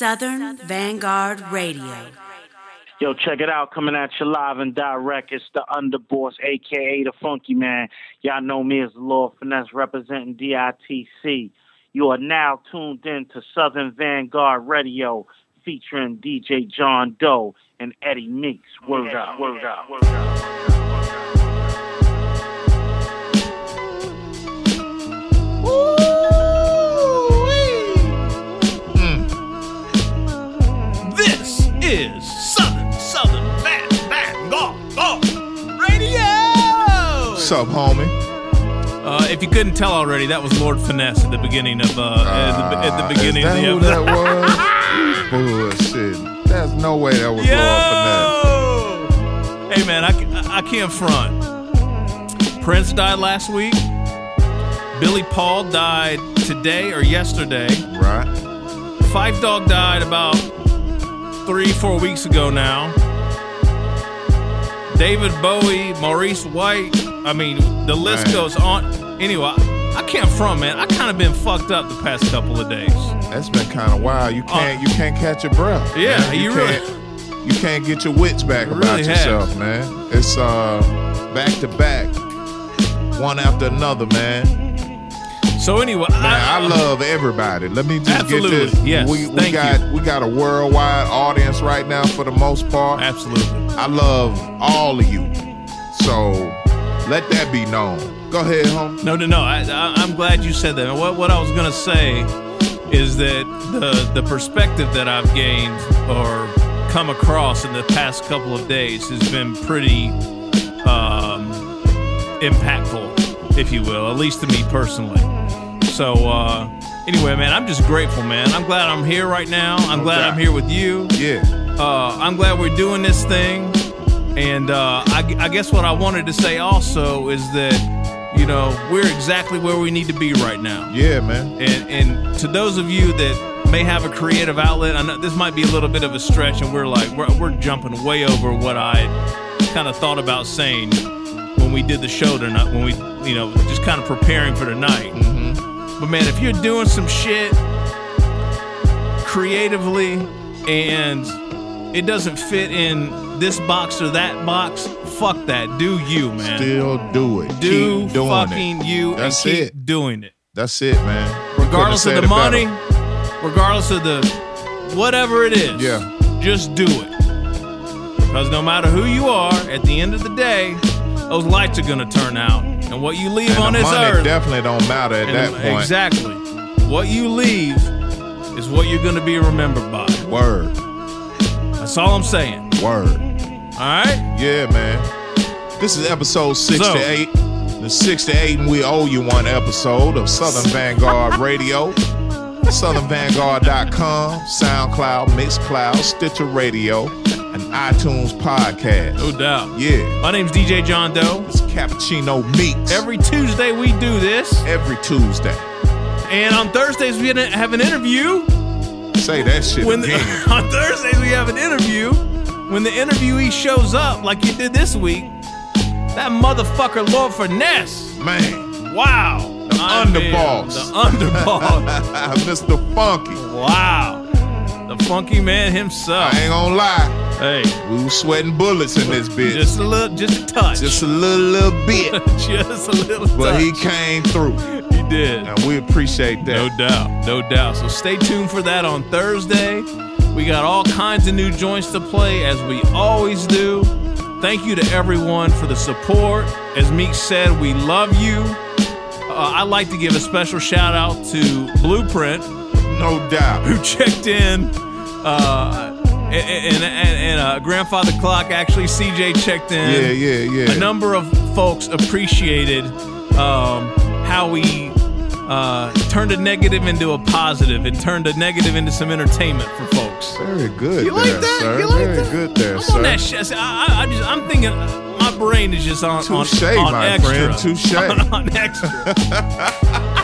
Southern Vanguard Radio. Yo, check it out. Coming at you live and direct. It's the Underboss, aka the Funky Man. Y'all know me as Lord Finesse representing DITC. You are now tuned in to Southern Vanguard Radio featuring DJ John Doe and Eddie Meeks. Word up, word up, word up. What's up, homie? Uh, if you couldn't tell already, that was Lord Finesse at the beginning of uh, at, the, at the Ah, beginning is of that the who episode. that was? Bullshit. There's no way that was Lord Finesse. Hey man, I, I can't front. Prince died last week. Billy Paul died today or yesterday. Right? Phife Dawg died about three, four weeks ago now. David Bowie, Maurice White. I mean, the list Man. goes on. Anyway, I can't front, man. I kind of been fucked up the past couple of days. That's been kind of wild. You can't. you can't catch your breath. Uh, Yeah, man. you really- can't. You can't get your wits back about really yourself, man. It's uh back to back, one after another, man. So anyway, Man, I love everybody. Let me just get this. Yes, we, we thank got we got a worldwide audience right now for the most part. Absolutely. I love all of you. So let that be known. Go ahead, home. No, no, no. I, I, I'm glad you said that. And what, what I was going to say is that the the perspective that I've gained or come across in the past couple of days has been pretty um, impactful, if you will, at least to me personally. So uh, anyway, man, I'm just grateful, man. I'm glad I'm here right now. I'm glad. I'm here with you. Yeah. Uh, I'm glad we're doing this thing. And uh, I, I guess what I wanted to say also is that, you know, we're exactly where we need to be right now. Yeah, man. And, and to those of you that may have a creative outlet, I know this might be a little bit of a stretch, and we're like, we're, we're jumping way over what I kind of thought about saying when we did the show tonight, when we, you know, just kind of preparing for tonight. But man, if you're doing some shit creatively and it doesn't fit in this box or that box, fuck that. Do you, man. Still do it. do Keep doing fucking it. you That's and keep it. doing it. That's it, man. Regardless of the money, better. regardless of the whatever it is. Yeah. Just do it. Because no matter who you are, at the end of the day, those lights are gonna turn out. And what you leave And on this money earth. definitely don't matter at that the- point. Exactly. What you leave is what you're gonna be remembered by. Word. That's all I'm saying. Word. Alright? Yeah, man. This is episode 68. the 68, and we owe you one episode of Southern Vanguard Radio. SouthernVanguard.com, SoundCloud, Mixcloud, Stitcher Radio, and iTunes Podcast. No doubt. Yeah. My name's DJ John Doe. It's Cappuccino Meeks. Every Tuesday we do this. every Tuesday. And on Thursdays we have an interview. Say that shit when again. on Thursdays we have an interview. When the interviewee shows up, like you did this week, that motherfucker Lord Finesse. Man, Wow. The I mean, underboss. The underboss. Mr. Funky. wow. The funky man himself. I ain't gonna lie. Hey, We was sweating bullets in this bitch. just a little, just a touch. Just a little, little bit. just a little But touch. he came through. he did. And we appreciate that. No doubt, no doubt. So stay tuned for that on Thursday. We got all kinds of new joints to play as we always do. Thank you to everyone for the support. As Meek said, we love you. Uh, I'd like to give a special shout out to Blueprint, No doubt. who checked in. Uh, and, and, and, and uh, Grandfather Clock, actually, CJ checked in Yeah, yeah, yeah. a number of folks appreciated um, how we uh, turned a negative into a positive and turned a negative into some entertainment for folks. Very good. You like there, that? Sir. You like Very that? good there, I'm sir. on that shit. I, I, I just, I'm thinking, my brain is just on, on, Touche, on my extra. friend. Touche. on, on extra.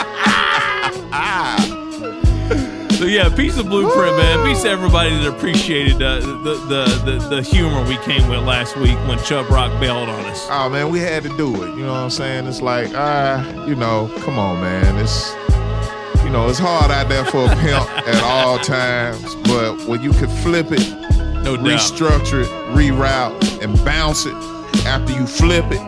So yeah, piece of blueprint, man. Peace to everybody that appreciated uh, the, the the the humor we came with last week when Chubb Rock bailed on us. Oh man, we had to do it. You know what I'm saying? It's like, ah, you know, come on, man. It's You know, it's hard out there for a pimp at all times, but when you can flip it, No doubt. restructure it, reroute, and bounce it after you flip it,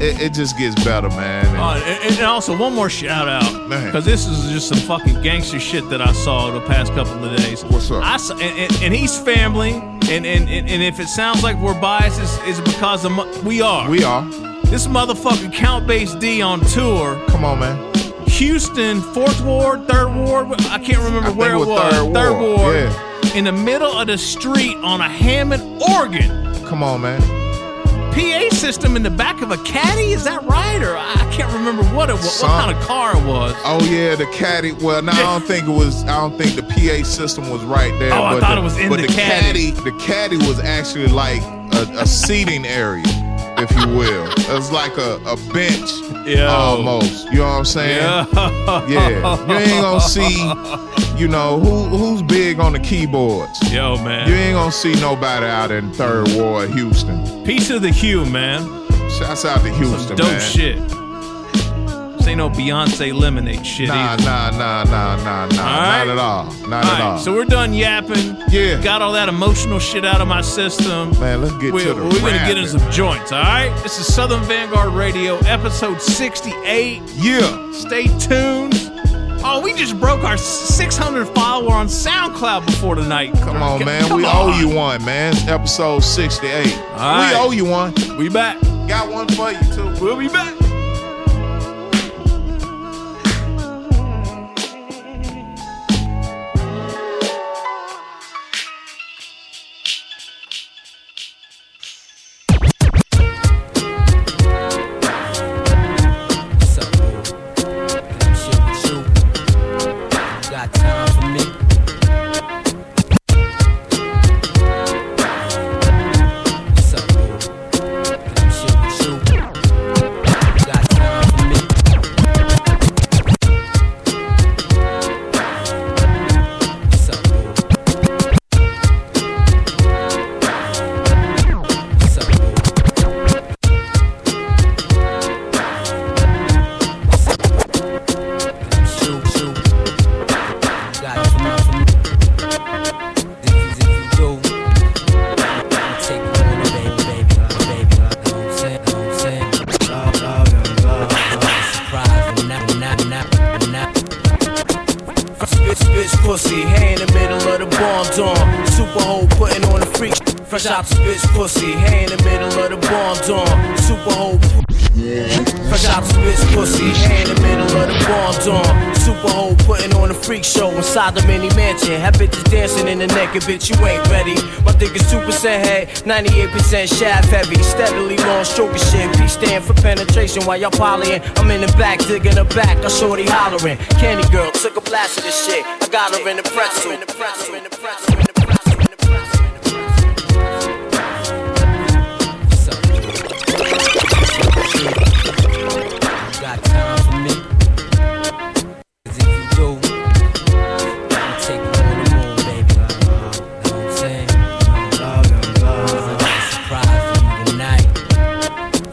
it, it just gets better, man. And- Uh, and, and also one more shout out Man. because this is just some fucking gangster shit that I saw the past couple of days. What's up? I and, and, and he's family, and, and, and, and if it sounds like we're biased, it's, it's because of mu- we are. we are. This motherfucking Count Bass D on tour, Come on, man. Houston, Fourth Ward, Third Ward. I can't remember I where it was was. Third Ward, Ward. In the middle of the street on a Hammond organ. Come on, man. PA system in the back of a caddy? Is that right? Or I can't remember what it was, Some- what kind of car it was. Oh yeah, the caddy. Well, no, I don't think it was. I don't think the PA system was right there. Oh, I but thought the, it was in but the the caddy. The caddy was actually like a, a seating area, if you will. It was like a, a bench Yo. almost. You know what I'm saying? Yeah. Yeah. You ain't gonna see. You know who who's big on the keyboards. Yo, man. You ain't gonna see nobody out in Third Ward, Houston. Piece of the hue, man. Shouts out to Houston, man. Some dope man. shit. This ain't no Beyonce lemonade shit Nah, either. nah, nah, nah, nah, nah. All Not at all. Not All at all. right, so we're done yapping. Yeah. Got all that emotional shit out of my system. Man, let's get we're, to the we're gonna get rapping. into some joints, all right? This is Southern Vanguard Radio, episode 68. yeah. Stay tuned. Oh, we just broke our 600 follower on SoundCloud before tonight. Come on, man. we owe you one, man. It's episode 68. right. We owe you one. We back. Got one for you, too. We'll be back. The bitch, you ain't ready. My dick is 2% head, 98% shaft heavy. Steadily long stroking shit. P stand for penetration while y'all polying. I'm in the back, digging her back. I shorty hollering. Candy girl took a blast of this shit. I got her in the pretzel.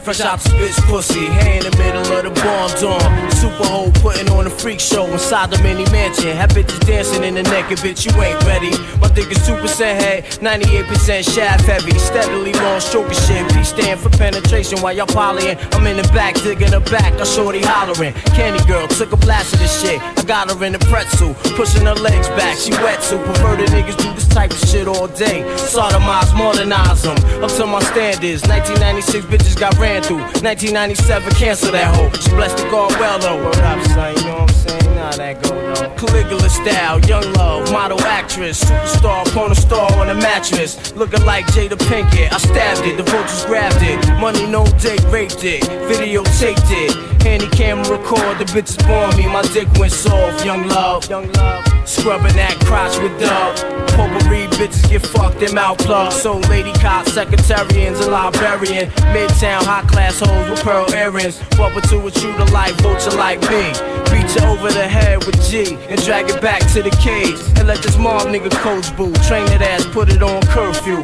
Fresh this bitch pussy, hay in the middle of the bomb dawn. Super hole putting on a freak show inside the mini mansion. Have bitches dancing in the naked, bitch, you ain't ready. My dick is 2% head, 98% shaft heavy. Steadily long stroking shit. P stand for penetration while y'all polying. I'm in the back, digging her back. I shorty hollering. Candy girl took a blast of this shit. I got her in the pretzel, pushing her legs back. She wet, so perverted niggas do this type of shit all day. Sodomize, modernize them. Up to my standards. 1996 bitches got ran through. 1997 cancel that hoe. She blessed the God well though. Word up, son. You know what I'm saying? Nah, that go though. Caligula style, young love, model actress, superstar, porn star on a mattress. Looking like Jada Pinkett. I stabbed it, the vultures grabbed it. Money no date, raped it. Videotaped it. Handy camera record, the bitches born me. My dick went soft, young love. Young love. Scrubbing that crotch with dub. Potpourri bitches get fucked, out plugged. So lady cops, secretarians, and librarian. Midtown high class hoes with pearl earrings. Bubble to a shooter like vulture like me. Beat you over the head with G and drag it back to the cage. And let this mob nigga coach boo. Train that ass, put it on curfew.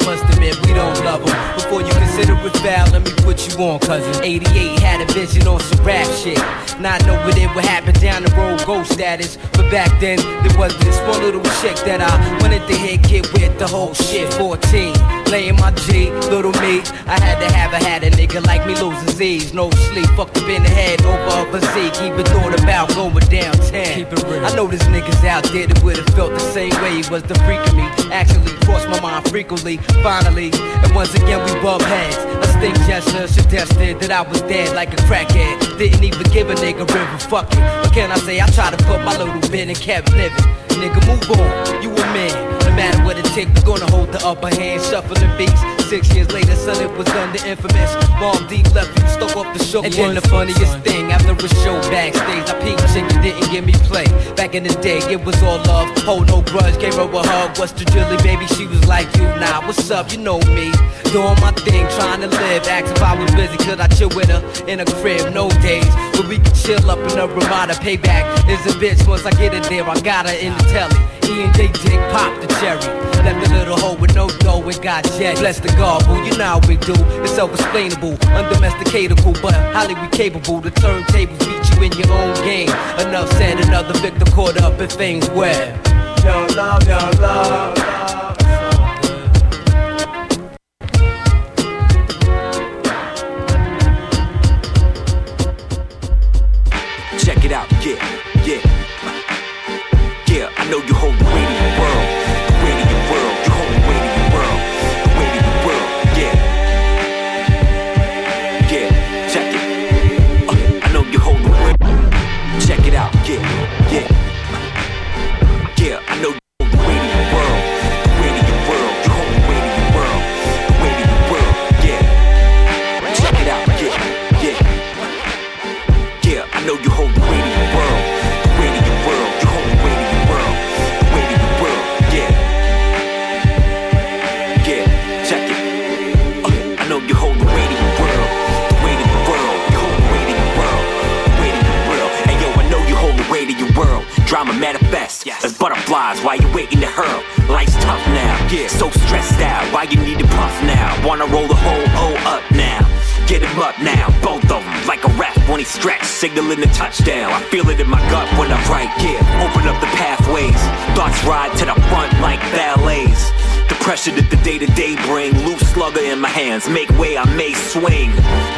L must admit we don't love them. Before you consider it foul, let me put you on, cousin. 88 had a vision on some rap shit. Not knowing it would happen down the road, ghost status. But back then, there was this one little chick that I wanted to hit, get with the whole shit. 14 laying my G, little me. I had to have a had a nigga like me losing Z's. No sleep, fucked up in the head over a physique. Even thought about going downtown. Keep it real. I know there's niggas out there that would've felt the same way. Was the freak of me actually crossed my mind frequently. Finally, and once again we bump heads. A stink gesture suggested that I was dead like a crackhead. Didn't even give a nigga river, fuck it. What can I say? I tried to put my little bit and kept living. Nigga, move on, you a man. Matter what it take, we're gonna hold the upper hand, shuffling beats. Six years later, son, it was under infamous. Bomb deep left you stuck off the show. And then the funniest thing, after a show backstage, I peeped chick that didn't give me play. Back in the day, it was all love, hold no grudge, gave her a hug. What's the drilly, baby? She was like you, nah, what's up? You know me. Doing my thing, trying to live. Asked if I was busy, could I chill with her in a crib? No days, but we could chill up in a Ramada. Payback is a bitch once I get in there, I got her in the telly. E and J Dick pop the cherry. Left the little hole with no dough and got jet. Bless the boo, you know how we do. It's self-explainable, undomesticatable, but highly capable. The turntables beat you in your own game. Enough said, another victim caught up in things web. Young love, young love. Touchdown. I feel it in my gut when I write, yeah. Open up the pathways, thoughts ride to the front like ballets. The pressure that the day to day bring, loose slugger in my hands, make way, I may swing.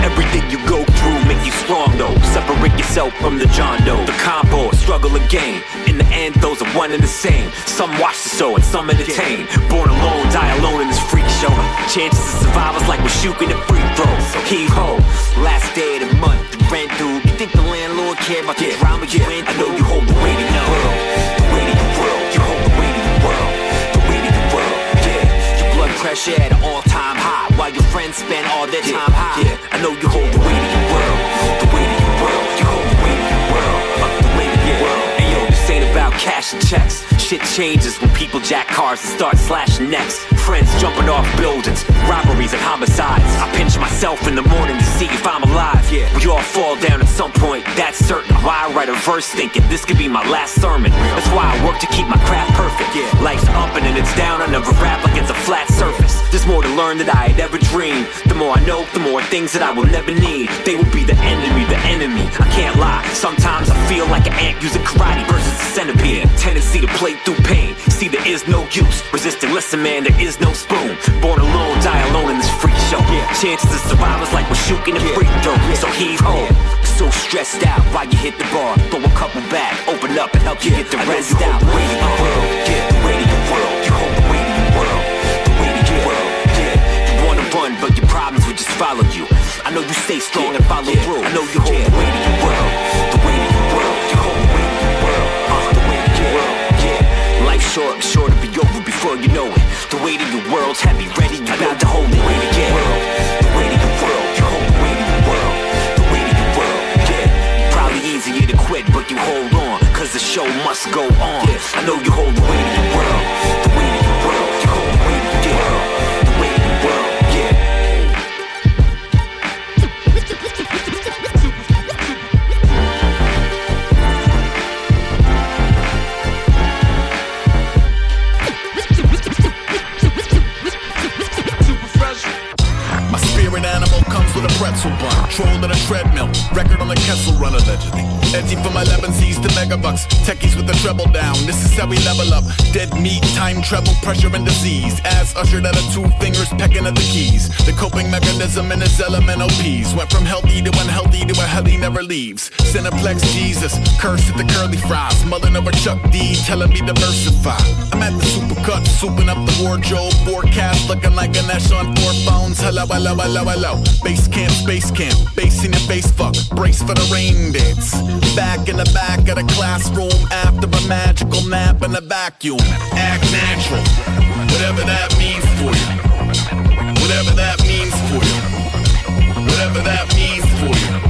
Everything you go through make you strong though. Separate yourself from the John Doe. The combo, struggle again. In the end, those are one and the same. Some watch the show and some entertain. Born alone, die alone in this freak show. Chances of survivors like we're shooting at free throws. So heave ho, last day of the month, rent due. You think the landlord care about the drama you in? I know you hold the weight of your world. The weight of your world. You hold the weight of your world. The weight of your world. Yeah. Your blood pressure at an all-time high while your friends spend all their time high. Yeah. I know you hold the weight of your world. The weight of your world. You hold the weight of your world. Uh, the weight of your world. About cash and checks. Shit changes when people jack cars and start slashing necks. Friends jumping off buildings, robberies and homicides. I pinch myself in the morning to see if I'm alive. Yeah, we all fall down at some point, that's certain. Why I write a verse thinking this could be my last sermon. That's why I work to keep my craft perfect. Yeah, life's up and it's down. I never rap like it's a flat surface. There's more to learn than I had ever dreamed. More I know, the more things that I will never need. They will be the enemy, the enemy. I can't lie. Sometimes I feel like an ant using karate versus a centipede. Tendency to play through pain. See, there is no use. Resisting, listen, man, there is no spoon. Born alone, die alone in this freak show. Chances of survivors like we're shooting a free throw. So heave ho. So stressed out while you hit the bar. Throw a couple back, open up and help you get the rest out. Know you stay strong and follow through. I know you hold the weight of your world. The weight of your world. You hold the weight of your world. Uh, the weight of your world. Yeah. Life's short, sure to be over before you know it. The weight of your world's heavy, ready, you about to hold the weight again. The weight of your world. You hold the weight of your world. The weight of your world. Yeah. Probably easier to quit, but you hold on. Cause the show must go on. I know you hold the weight of your world. Control of the treadmill, record on the Kessel run legend. Edgy from 11 C's to megabucks. Techies with the treble down. This is how we level up. Dead meat, time treble, pressure and disease. As ushered out of two fingers pecking at the keys. The coping mechanism in his elemental P's. Went from healthy to unhealthy to a hell he never leaves. Cineplex Jesus, curse at the curly fries. Mulling over Chuck D, telling me diversify. I'm at the supercut, souping up the wardrobe. Forecast looking like an Ash on four phones. Hello, hello, hello, hello. Base camp, space camp. Bass in your face, fuck. Brace for the rain dance. Back in the back of the classroom after a magical nap in a vacuum. Act natural, whatever that means for you. Whatever that means for you. Whatever that means for you.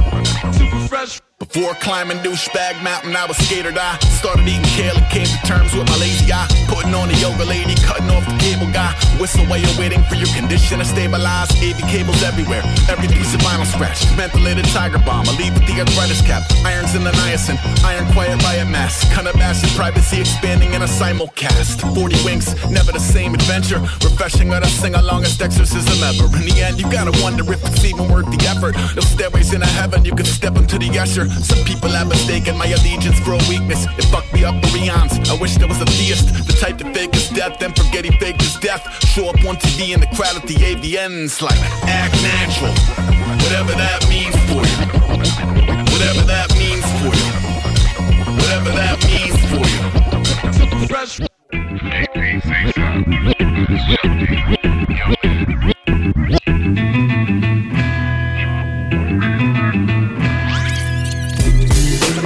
Before climbing douchebag mountain, I was skater I started eating kale and came to terms with my lazy eye. Putting on the yoga lady, cutting off the cable guy. Whistle while you're waiting for your condition to stabilize. AV cables everywhere, every piece of vinyl scratched. Ventilated tiger bomb, I leave with the arthritis cap. Irons in the niacin, iron quiet riot mass. Cunabashed privacy expanding in a simulcast. 40 winks, never the same adventure. Refreshing or the sing alongest exorcism ever. In the end, you gotta wonder if it's even worth the effort. No stairways into heaven, you can step into the usher. Some people have mistaken my allegiance for a weakness. It fucked me up for eons. I wish there was a theist, the type to fake his death, then forget he faked his death. Show up on TV in the crowd at the AVNs like act natural. Whatever that means for you. Whatever that means for you. Whatever that means for you. Fresh.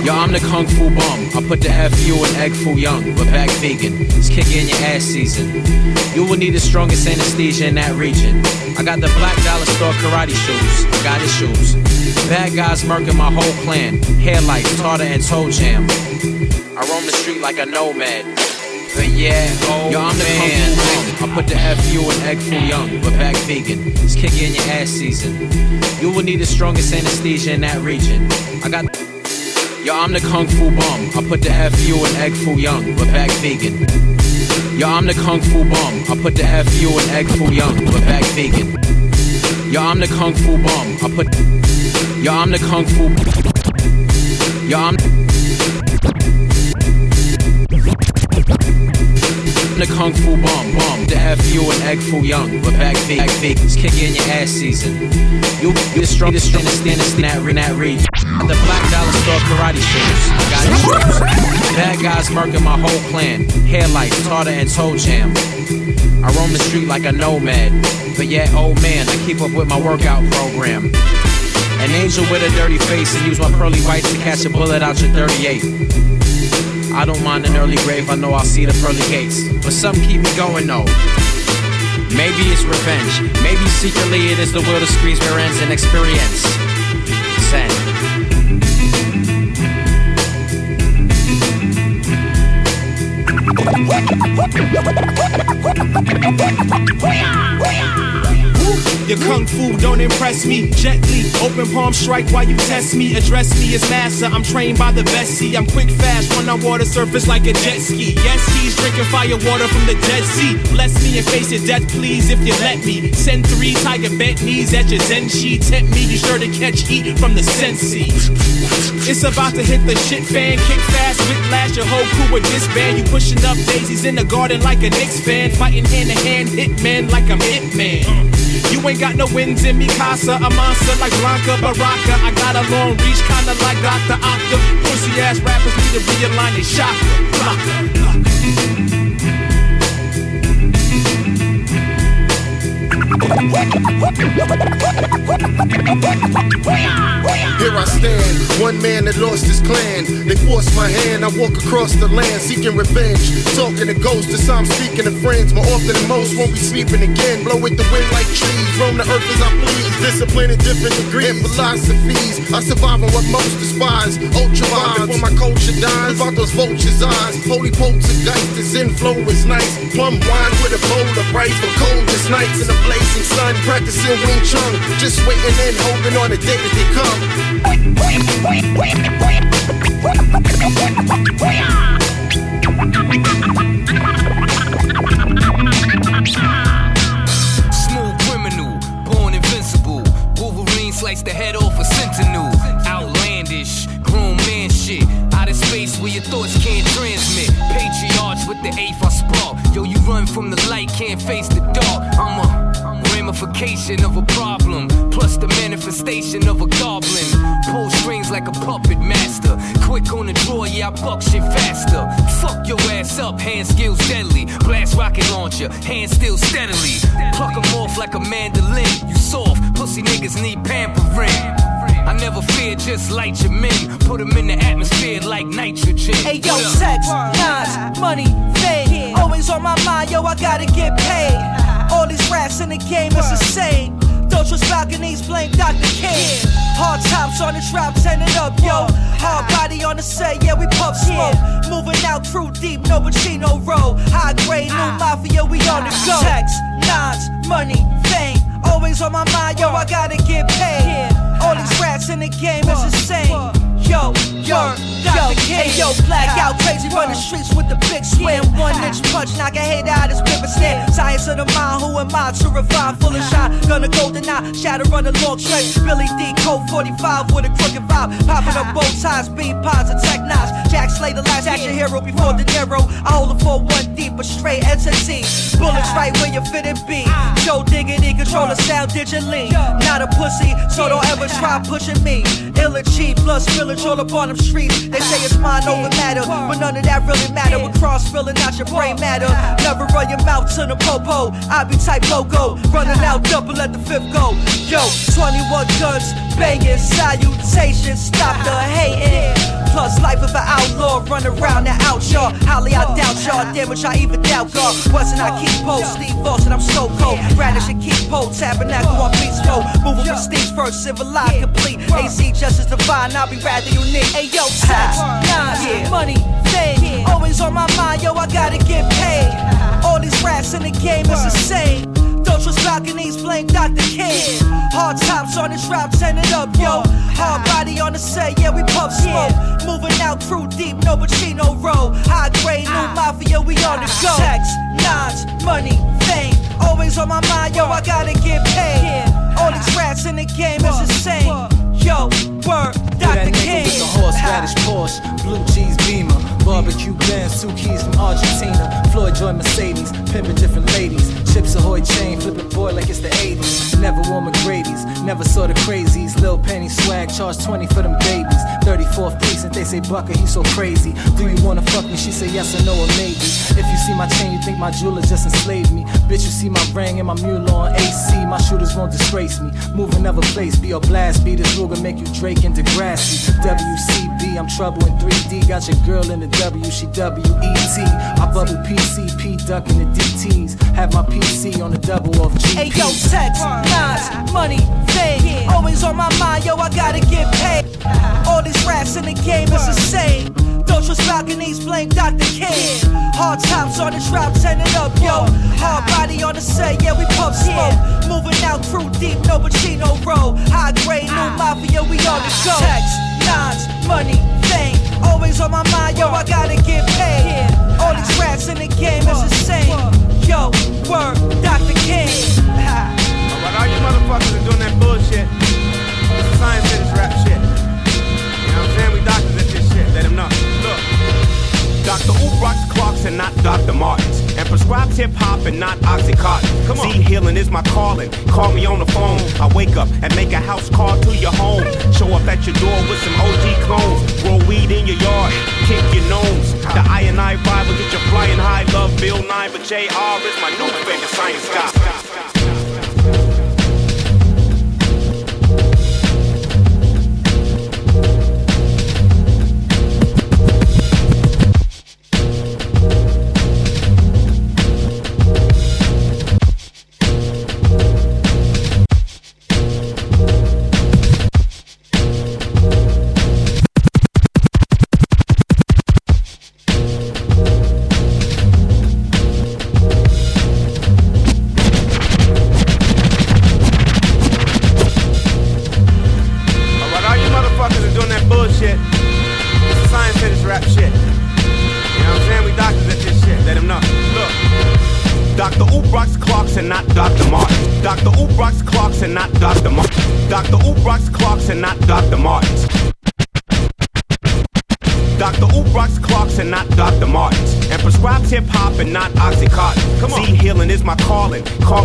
Yo, I'm the Kung Fu bum. I put the FU in egg foo young, but back vegan. It's kicking in your ass season. You will need the strongest anesthesia in that region. I got the black dollar store karate shoes. I got his shoes. Bad guys murking my whole clan. Hair lights, tartar and toe jam. I roam the street like a nomad. But yeah, oh Yo, I'm the man. Kung Fu bum. I put the FU in egg foo young, but back vegan. It's kicking in your ass season. You will need the strongest anesthesia in that region. I got Yo, I'm the Kung Fu bum. I put the FU in egg foo young, but back vegan. Yo, I'm the Kung Fu bum. I put the FU in egg foo young, but back vegan. Yo, I'm the Kung Fu bum. I put. Yo, I'm the Kung Fu. Yo, I'm. The Kung Fu bum bum. The FU and egg foo young, but back big, back big. It's kicking your ass season. You you the strongest, strongest, strongest in that in that region. The black dollar store karate shoes. Got shoes. Bad guys murking my whole clan. Hair lights, tartar and toe jam. I roam the street like a nomad. But yeah, old man, I keep up with my workout program. An angel with a dirty face and use my pearly whites to catch a bullet out your 38. I don't mind an early grave, I know I'll see the pearly gates. But some keep me going though. Maybe it's revenge. Maybe secretly it is the will to squeeze their ends and experience. Send. Your kung fu don't impress me. Gently, open palm strike while you test me. Address me as master. I'm trained by the best. See, I'm quick, fast, run on water surface like a jet ski. Yes, he's drinking fire water from the Dead Sea. Bless me and face your death, please, if you let me. Send three tiger bent knees at your zen sheet. Tempt me, you sure to catch heat from the sensi. It's about to hit the shit fan. Kick fast, whiplash, your whole crew with this band. You pushing up daisies in the garden like a Knicks fan. Fighting hand to hand, hitman like I'm Hitman. You ain't got no wins in me, Casa. A monster like Blanka Baraka. I got a long reach, kinda like Dr. Octa. Pussy ass rappers need to realign their chakra. Blocker. Here I stand, one man that lost his clan. They forced my hand, I walk across the land seeking revenge. Talking to ghosts, this I'm speaking to friends. More often than most, won't be sleeping again. Blow with the wind like trees, roam the earth as I please. Discipline in different degrees and philosophies. I survive on what most despise. Ultra vibe before my culture dies. About those vultures' eyes. Holy poltergeist, this inflow is nice. Plum wine with a bowl of rice for coldest nights in the blazing sun. Practicing Wing Chun, just waiting and hoping on the day that they come. I buck shit faster. Fuck your ass up, hand skills deadly. Blast rocket launcher, hand still steadily. Pluck 'em off like a mandolin. You soft, pussy niggas need pampering. I never fear, just light your men. Put 'em in the atmosphere like nitrogen. Hey yo, What sex, nines, money, fame. Always on my mind, yo, I gotta get paid. All these rats in the game is the same. Don't trust balconies, blame Dr. King. Hard tops on the trap, turn it up, yo. Hard body on the set, yeah, we puff smoke. Moving out crew deep, no Pacino roll. High grade, new mafia, we on the go. Sex, nines, money, fame. Always on my mind, yo, I gotta get paid. All these rats in the game is the same. Yo, yo, yo, hey, yo, black out crazy, run the streets with the big swim. One inch punch, knock a head out his pivot stand. Science of the mind, who am I to refine? Full of shot, gonna go deny, shatter on the long stretch. Billy D, code 45 with a crooked vibe. Popping up both sides, beam pods tech knives. Jack Slay, the last action hero before De Niro. I hold it for one deep, but straight entity. Bullets right where you fit and be. Ah. Joe diggity, control the sound digitally. Not a pussy, so don't ever try pushing me. Ill cheap, plus spillage all up on them streets. They say it's mind over matter, but none of that really matter. With cross filling out your brain matter. Never run your mouth to the popo. I be type logo, running out double at the fifth go. Yo, 21 guns, banging, salutations, stop the hating. Plus life of an outlaw, run around y'all. Holly, I doubt y'all, damage I even doubt God. Wasn't I keep post, Steve and I'm so cold. Radish and keep post, tabernacle on beats mode. Moving from stage first, civilized, complete. AC justice divine, I'll be rather unique. Hey yo, sex, nines, money, fame. Always on my mind, yo, I gotta get paid. All these rats in the game is the same. Trust balconies, blame Dr. King. Hard tops on the trap, turn it up, yo. Hard body on the set, yeah, we puff smoke. Moving out crew deep, no Pacino roll. High grade, new ah. mafia, we on the go. Sex, nines, money, fame. Always on my mind, yo, I gotta get paid. All these rats in the game is the same. Yo, word, that Dr. King. with the horseradish Porsche, blue cheese Beamer, barbecue Benz, two keys from Argentina, Floyd Joy Mercedes, pimping different ladies, Chips Ahoy chain, flipping boy like it's the 80s. Never wore McGrady's, never saw the crazies. Lil Penny swag, charge 20 for them babies. 34th precinct, they say Bucker, he so crazy. Do you wanna fuck me? She say yes or no or maybe. If you see my chain, you think my jeweler just enslaved me. Bitch, you see my ring and my mule on AC. My shooters won't disgrace me. Moving never place, be your blast beat. This Ruger make you Drake and Degrassi. WCB, I'm trouble in 3D. Got your girl in the W, she W-E-T. I bubble PCP, ducking the DTs. Have my PC on the double off GP. Hey yo, sex, nines, money, fame. Always on my mind, yo, I gotta get paid. All these rats in the game is the same. Don't trust balconies, blame Dr. King. Hard tops on the trap, turn it up, yo. Hard body on the set, yeah, we puff smoke. Moving out crew deep, no Pacino roll. High grade, new mafia, we on the go. Sex, nines, money, fame. Always on my mind, yo, I gotta get paid. All these rats in the game is the same. Yo, word, Dr. King. All you motherfuckers are doing that bullshit. This is science and this rap shit. You know what I'm saying? We doctors at this shit. Let him know. Look. Dr. Ubrocks clocks and not Dr. Martens. And prescribes hip hop and not Oxycontin. Come on. Z healing is my calling. Call me on the phone. I wake up and make a house call to your home. Show up at your door with some OG clones. Grow weed in your yard. Kick your nose. The I and I vibe will get you flying high. Love Bill Nye, but JR is my new favorite science guy. Calling. Call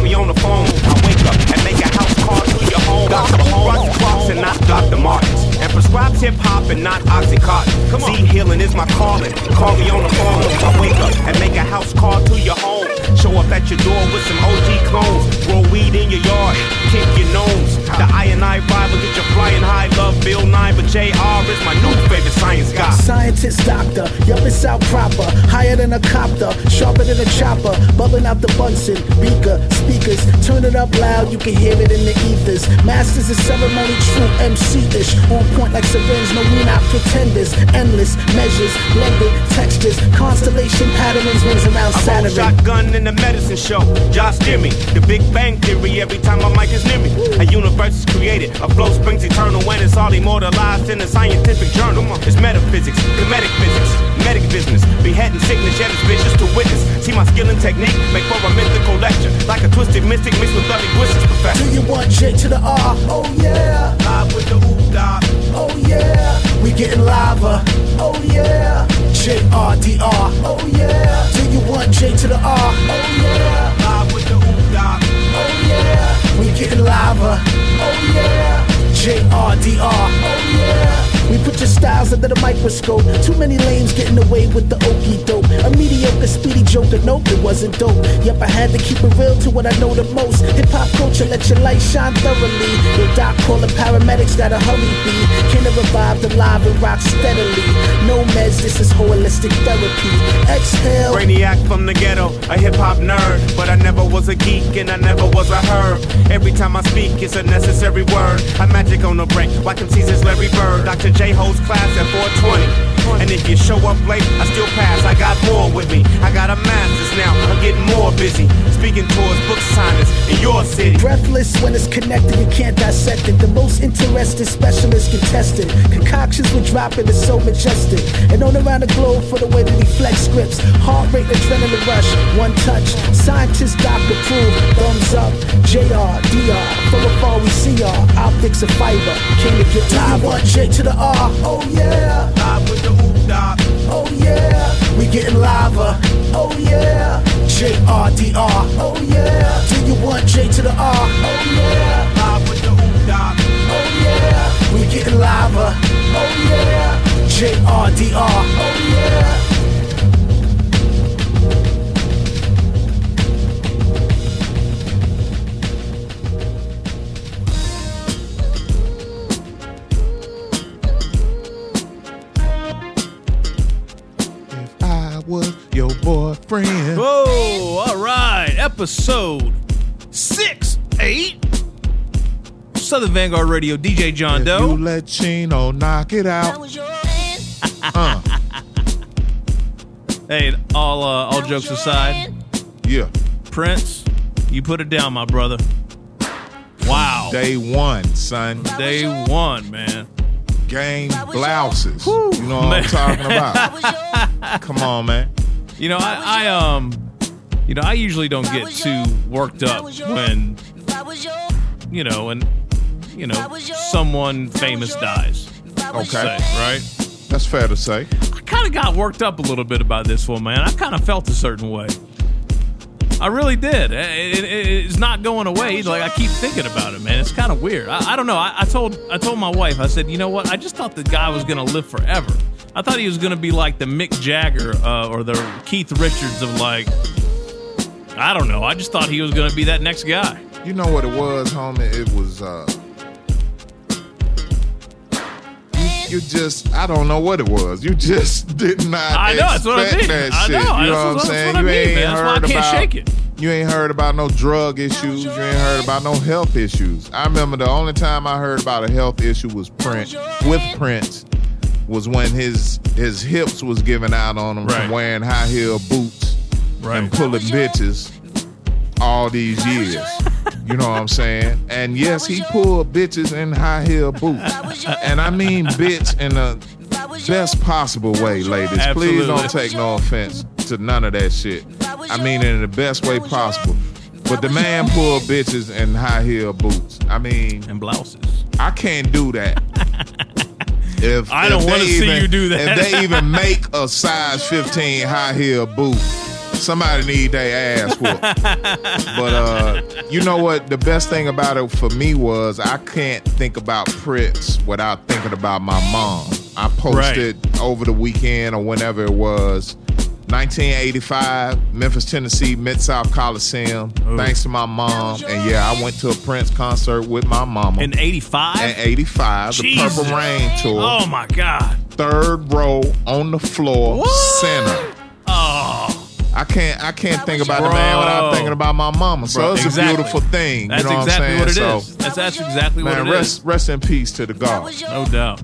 Yup, it's out proper. Higher than a copter, sharper than a chopper. Bubbling out the Bunsen, beaker, speakers. Turn it up loud, you can hear it in the ethers. Masters of ceremony, true MC ish. On point like syringe, no, we not pretenders. Endless measures, blended textures. Constellation patterns, rings around I Saturn. shotgun in the medicine show. Josh Jimmy, the Big Bang Theory. Every time my mic is near me, a universe is created. A flow springs eternal when it's all immortalized in a scientific journal. It's metaphysics, comedic physics, medic business. Beheading sickness, yet it's vicious to witness. See my skill and technique make for a mythical lecture, like a twisted mystic mixed with linguistics professor. Do you want J to the R? Oh yeah. Live with the oop dog. Oh yeah. We getting lava. Oh yeah. J R D R. Oh yeah. Do you want J to the R? Oh yeah. Live with the oop dog. Oh yeah. We getting lava. Oh yeah. J R D R. Oh yeah. We put your styles under the microscope. Too many lames getting away with the okey dope. A mediocre, speedy joker. Nope, it wasn't dope. Yep, I had to keep it real to what I know the most. Hip hop culture, let your light shine thoroughly. Your doc calling paramedics, gotta hurry be. Can it revive the live and rock steadily? No meds, this is holistic therapy. Exhale. Brainiac from the ghetto, a hip hop nerd. But I never was a geek and I never was a herb. Every time I speak, it's a necessary word. I'm magic on the break, like Caesar's Larry Bird. Dr. J holds class at 420. And if you show up late, I still pass. I got more with me. I got a master's now. I'm getting more busy. Speaking towards book signers in your city. Breathless when it's connected, you can't dissect it. The most interested specialist can test it. Concoctions we dropping is so majestic. And on around the globe for the way that he flex scripts. Heart rate, adrenaline rush, one touch. Scientist, doctor prove, thumbs up. JR, DR, from afar we see y'all. Optics of fiber, came to get live. One J to the R, oh yeah. Live with the dog. Oh yeah, we getting lava. Oh yeah, J R D R. Oh yeah, do you want J to the R? Oh yeah, Live with the oop dog. oh yeah, we getting lava. Oh yeah, J R D R. Oh yeah. Boyfriend. Whoa, all right. Episode six, eight. Southern Vanguard Radio, DJ John If Doe. you let Chino knock it out. Uh, Hey, all uh, all jokes aside, yeah. Prince, you put it down, my brother. Wow. Day one, son. Day one, man. Game blouses. You know what I'm talking about? Come on, man. You know, I, I um, you know, I usually don't get too worked up when, you know, and you know, someone famous dies. Okay. Say, right? That's fair to say. I kind of got worked up a little bit about this one, man. I kind of felt a certain way. I really did. It- it- it's not going away. Like I keep thinking about it, man. It's kind of weird. I, I don't know. I, I told I told my wife. I said, you know what? I just thought the guy was gonna live forever. I thought he was gonna be like the Mick Jagger uh, or the Keith Richards of like. I don't know. I just thought he was gonna be that next guy. You know what it was, homie? It was uh you, you just I don't know what it was. You just did not I know, that's what I mean. that I shit. know, you know what- I'm saying? what I you mean, ain't man. That's why I heard can't about shake it. You ain't heard about no drug issues. You ain't heard about no health issues. I remember the only time I heard about a health issue was Prince with Prince was when his his hips was giving out on him Right. from wearing high heel boots Right. and pulling bitches all these years. You know what I'm saying? And yes, he pulled bitches in high heel boots. And I mean bitch in the best possible way, ladies. Please don't take no offense to none of that shit. I mean it in the best way possible. But the man pulled bitches in high heel boots. I mean, And blouses. I can't do that. If I don't wanna they see even- you do that. If they even make a size 15 high heel boot, somebody need their ass whooped. but uh, you know what? The best thing about it for me was I can't think about Prince without thinking about my mom. I posted over the weekend or whenever it was. 1985, Memphis, Tennessee, Mid South Coliseum. Thanks to my mom, and yeah, I went to a Prince concert with my mama In 85? in '85, the Purple Rain tour. Oh my God. Third row on the floor, center. Oh. I can't I can't think about the man without Bro. thinking about my mama. So Bro, it's exactly. a beautiful thing. That's you know exactly what I'm what it saying? is. So, That's, that's exactly man, what it rest is. rest in peace to the God. No doubt.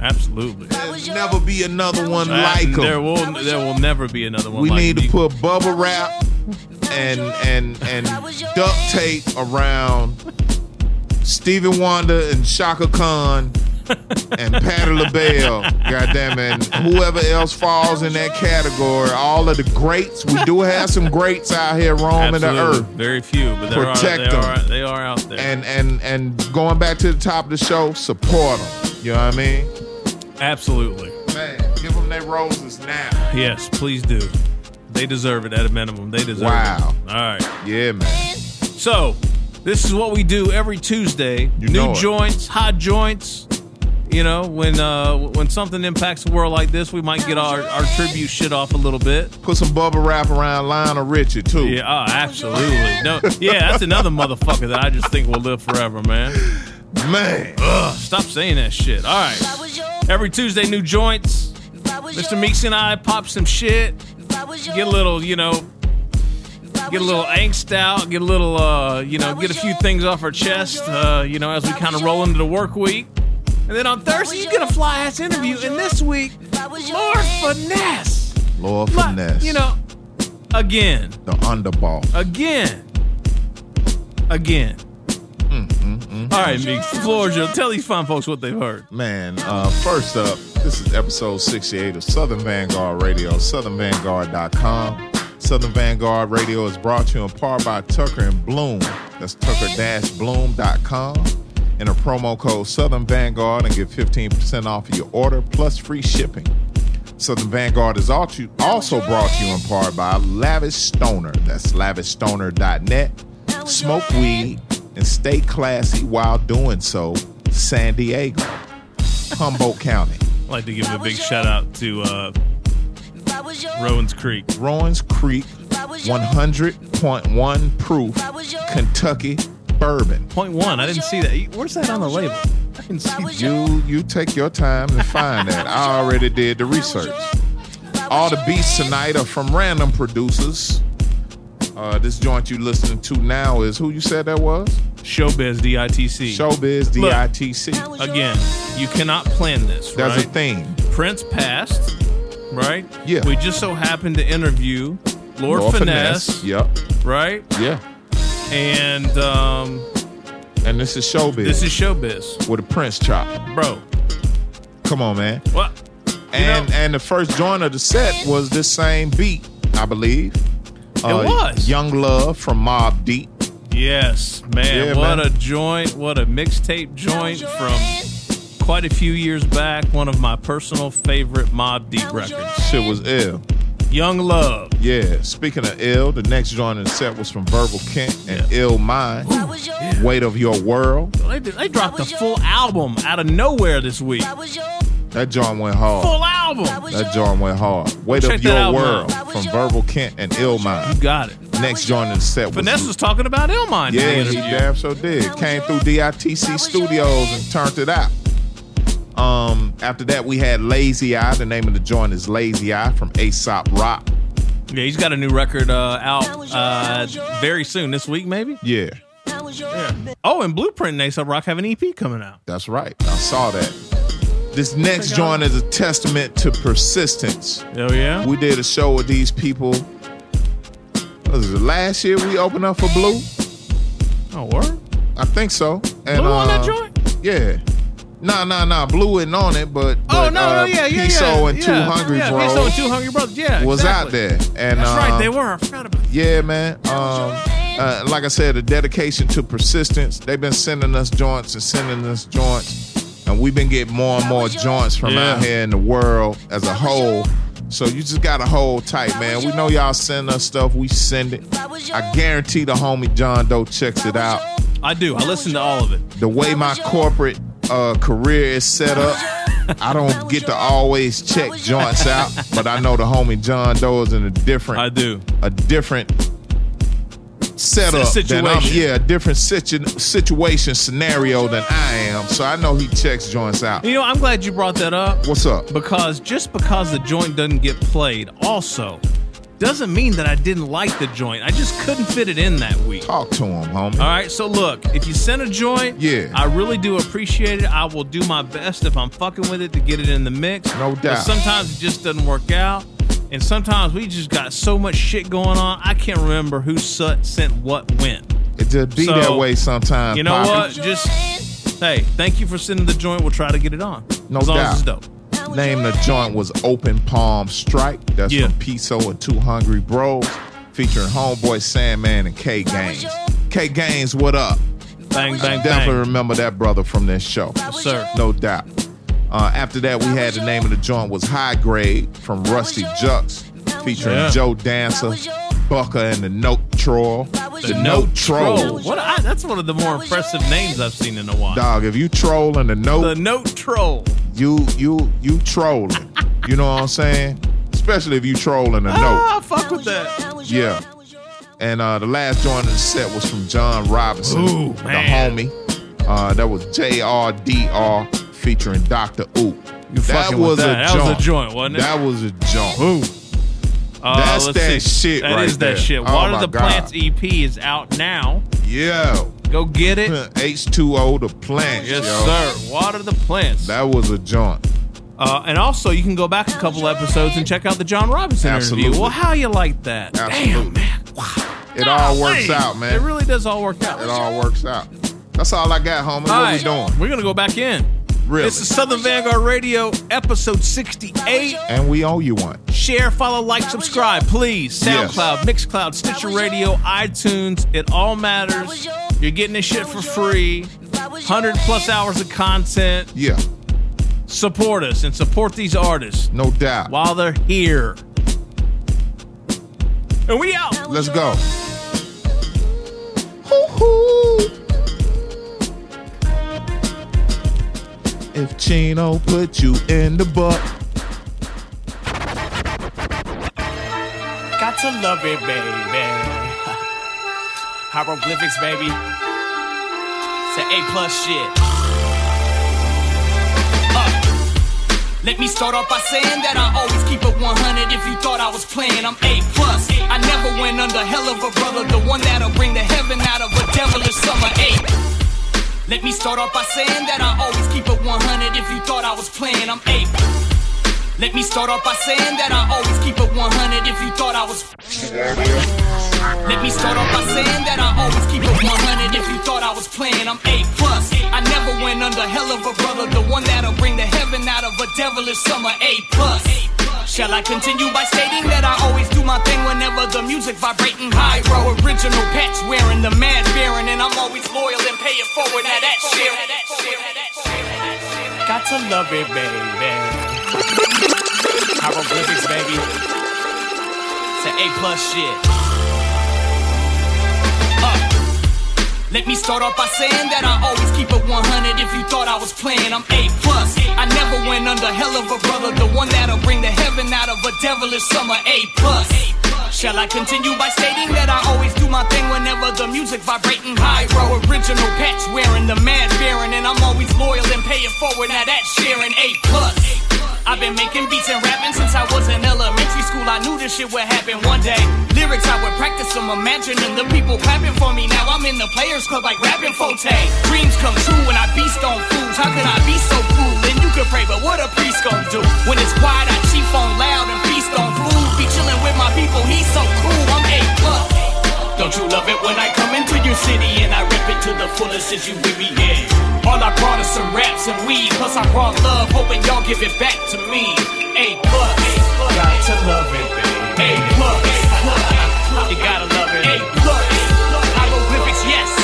Absolutely. There'll never be another one like him. there will there will never be another one we like need to put bubble wrap and and and duct tape around Stevie Wonder and Chaka Khan and Patti LaBelle, goddamn it, and whoever else falls in that category. All of the greats, we do have some greats out here roaming the earth. Very few, but there Protect are, they them. are they are out there. And and and going back to the top of the show, support them. You know what I mean? Absolutely. Man, give them their roses now. Yes, please do. They deserve it at a minimum. They deserve Wow. it. All right. Yeah, man. So, this is what we do every Tuesday. You New joints, hot joints. You know, when uh when something impacts the world like this, we might get our, our tribute shit off a little bit. Put some bubble wrap around Lionel Richie too. Yeah, oh, absolutely. No, yeah, that's another motherfucker that I just think will live forever, man. Man. Ugh, stop saying that shit. All right. Every Tuesday, new joints. Mr. Meeks and I pop some shit. Get a little, you know, get a little angst out. Get a little, uh, you know, get a few things off our chest, uh, you know, as we kind of roll into the work week. And then on Thursday, you get a fly ass interview. And this week, Lord Finesse. Lord Finesse. You know, again, the underball. again, again. Mm, All right, Meeks, the floor is yours. Tell these fine folks what they've heard. Man, uh, first up, this is episode 68 of Southern Vanguard Radio, southernvanguard.com. Southern Vanguard Radio is brought to you in part by Tucker and Bloom. That's tucker-bloom.com. And a promo code Southern Vanguard and get 15% off of your order plus free shipping. Southern Vanguard is also also brought to you in part by Lavish Stoner. That's lavishstoner.net. Smoke weed and stay classy while doing so. San Diego, Humboldt County. I'd like to give a big shout out to uh, Rowan's Creek. Rowan's Creek, 100.1 proof Kentucky bourbon. Point one. I didn't see that. Where's that on the label? I didn't see. You you take your time and find that. I already did the research. All the beats tonight are from random producers. Uh, this joint you listening to now is who you said that was? Showbiz DITC. Showbiz Look. DITC. Again, you cannot plan this. There's right? a theme. Prince passed, right? Yeah. We just so happened to interview Lord, Lord Finesse, Yep. right? Yeah. And um, And this is Showbiz. this is Showbiz, with a Prince chop. bro. Come on, man. What? And and the first joint of the set was this same beat, I believe. Uh, It was. Young Love from Mobb Deep. Yes, man. Yeah, what man. a joint. What a mixtape joint from quite a few years back. One of my personal favorite Mobb Deep records. Shit was ill. Young Love. Yeah. Speaking of ill, the next joint in the set was from Verbal Kent and Illmind. Weight of Your World. They, they dropped a full album out of nowhere this week. That joint went hard. Full album. That joint went hard. Weight Check of that Your out, World man. from Verbal Kent and Illmind. Got it. Next joint in the set was Finesse was talking about Illmind. Yeah, in the he damn so did. Came through DITC Studios and turned it out. Um, after that, we had Lazy Eye. The name of the joint is Lazy Eye from Aesop Rock. Yeah, he's got a new record uh, out uh, very soon, this week maybe. Yeah, Oh, and Blueprint and Aesop Rock have an EP coming out. that's right. I saw that. This next joint is a testament to persistence. Oh yeah. We did a show with these people. Was it last year we opened up for Blue? Oh, word. I think so. And, Blue on that uh, joint? Yeah. Nah, nah, nah. Blue isn't on it, but, Oh but no, uh, no, yeah, yeah, Piso yeah. and Two Hungry yeah, Bros Piso and Two Hungry Brothers. Yeah, was out there. And That's right, um, they were. I forgot about. Yeah, man. Um, uh, like I said, a dedication to persistence. They've been sending us joints and sending us joints. And we've been getting more and more joints from Yeah. out here in the world as a whole. So you just gotta hold tight, man. We know y'all send us stuff, we send it. I guarantee the homie John Doe checks it out. I do. I listen to all of it. The way my corporate uh, career is set up, I don't get to always check joints out, but I know the homie John Doe is in a different I do. a different setup S- than I'm, situation. yeah, a different situ- situation scenario than I am. So I know he checks joints out. You know, I'm glad you brought that up. What's up? Because just because the joint doesn't get played, also doesn't mean that I didn't like the joint. I just couldn't fit it in that week. Talk to him, homie. All right, so look, if you send a joint, Yeah. I really do appreciate it. I will do my best if I'm fucking with it to get it in the mix. No But doubt. sometimes it just doesn't work out. And sometimes we just got so much shit going on, I can't remember who sent what when. It just be So, that way sometimes. You know Poppy. what? Just hey, thank you for sending the joint. We'll try to get it on. No as long doubt. as it's dope. Name the joint was Open Palm Strike. That's Yeah. from Piso and Two Hungry Bros, featuring Homeboy Sandman and K Gaines. K Gaines, what up? Bang, bang, definitely bang. remember that brother from this show. Yes, sir. No doubt. Uh, after that, we had the name of the joint was High Grade from Rusty Jux, featuring Yeah. Joe Dancer, Bucker, and the Note Troll. The Note Troll. What? I, that's one of the more impressive names I've seen in a while. Dog, if you trolling the Note, The Note Troll. you you you trolling. you know what I'm saying? Especially if you trolling a note. Ah, fuck with that. Yeah. And uh, the last joint in the set was from John Robinson, Ooh, the man. homie. Uh, that was JRDR featuring Dr. Oop. You fucking with that. That was a joint, wasn't it? That was a joint. Ooh. Uh, That's that see. shit That right is that there. shit. Oh, Water the God. Plants EP is out now. Yo. Go get it. H2O the plant. Yes, yo. sir. Water the Plants. That was a joint. Uh, and also, you can go back a couple episodes and check out the John Robinson Absolutely. interview. Well, how you like that? Damn, man. It all works Golly. out, man. It really does all work out. It all works out. That's all I got, homie. What All we doing? We're gonna go back in. Really? This is Southern Vanguard Radio, episode 68. And we owe you one. Share, follow, like, subscribe, please. Yes. SoundCloud, Mixcloud, Stitcher Radio, iTunes. It all matters. You're getting this shit for free. 100 plus hours of content. Yeah, Support us and support these artists no doubt. while they're here. And we out. Let's go. If Chino put you in the butt, Got to love it, baby. Hieroglyphics, baby. It's an A plus shit. Uh, Let me start off by saying that I always keep it 100. If you thought I was playing, I'm A plus. I never went under hell of a brother, the one that'll bring the heaven out of a devilish summer. A. Let me start off by saying that I always keep it 100. If you thought I was playing, I'm A. Let me start off by saying that I always keep it 100. If you thought I was. Let me start off by saying that I always keep it 100. If you thought I was playing, I'm A plus. I never went under hell of a brother, the one that'll bring the heaven out of a devilish summer. A plus. Shall I continue by stating that I always do my thing whenever the music vibrating high row original pets wearing the mad bearing and I'm always loyal and pay it forward now that shit. Got to love it, baby. Hieroglyphics, baby. It's an A plus shit. Let me start off by saying that I always keep it 100. If you thought I was playing, I'm A plus. I never went under hell of a brother, the one that'll bring the heaven out of a devilish summer. A plus. Shall I continue by stating that I always do my thing whenever the music vibrating high row original patch wearing the mad bearing and I'm always loyal and pay it forward. Now that's sharing A plus. I've been making beats and rapping since I was in elementary school. I knew this shit would happen one day. Lyrics I would practice them, imagining the people clapping for me. Now I'm in the players club like rapping Forte. Dreams come true when I beast on fools. How could I be so cool? Then you could pray, but what a priest gon' do? When it's quiet, I chief on loud and feast on food. Be chilling with my people, he's so cool. I'm A plus. Don't you love it when I come into your city and I rip it to the fullest as you with me? All I brought is some raps and weed, plus I brought love, hoping y'all give it back to me. A plus, got to love it, baby. A plus, you gotta love it. A plus, hieroglyphics, yes.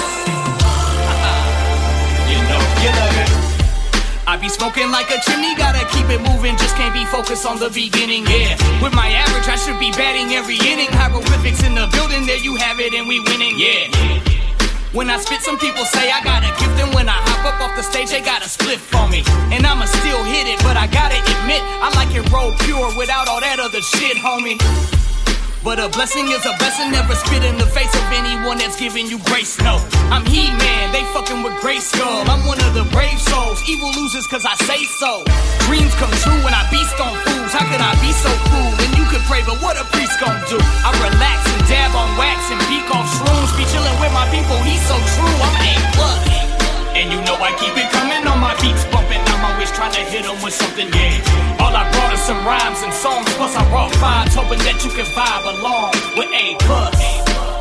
You know you love it. I I be smoking like a chimney, gotta keep it moving, just can't be focused on the beginning, yeah. With my average, I should be batting every inning. Hieroglyphics in the building, there you have it, and we winning, yeah. When I spit, some people say I got a gift, and when I hop up off the stage, they got a split for me. And I'ma still hit it, but I gotta admit, I like it roll pure without all that other shit, homie. But a blessing is a blessing, never spit in the face of anyone that's giving you grace. No, I'm He Man, they fucking with Grayskull. I'm one of the brave souls, evil losers cause I say so. Dreams come true when I beast on fools. How could I be so cruel? And you could pray, but what a priest gon' do? I relax and dab on wax and peek off shrooms. Be chillin' with my people, he's so true. I'm A plus. And you know I keep it coming on my beats bumping. Always trying to hit 'em with something, yeah. All I brought is some rhymes and songs, plus I brought vibes, hoping that you can vibe along with A plus.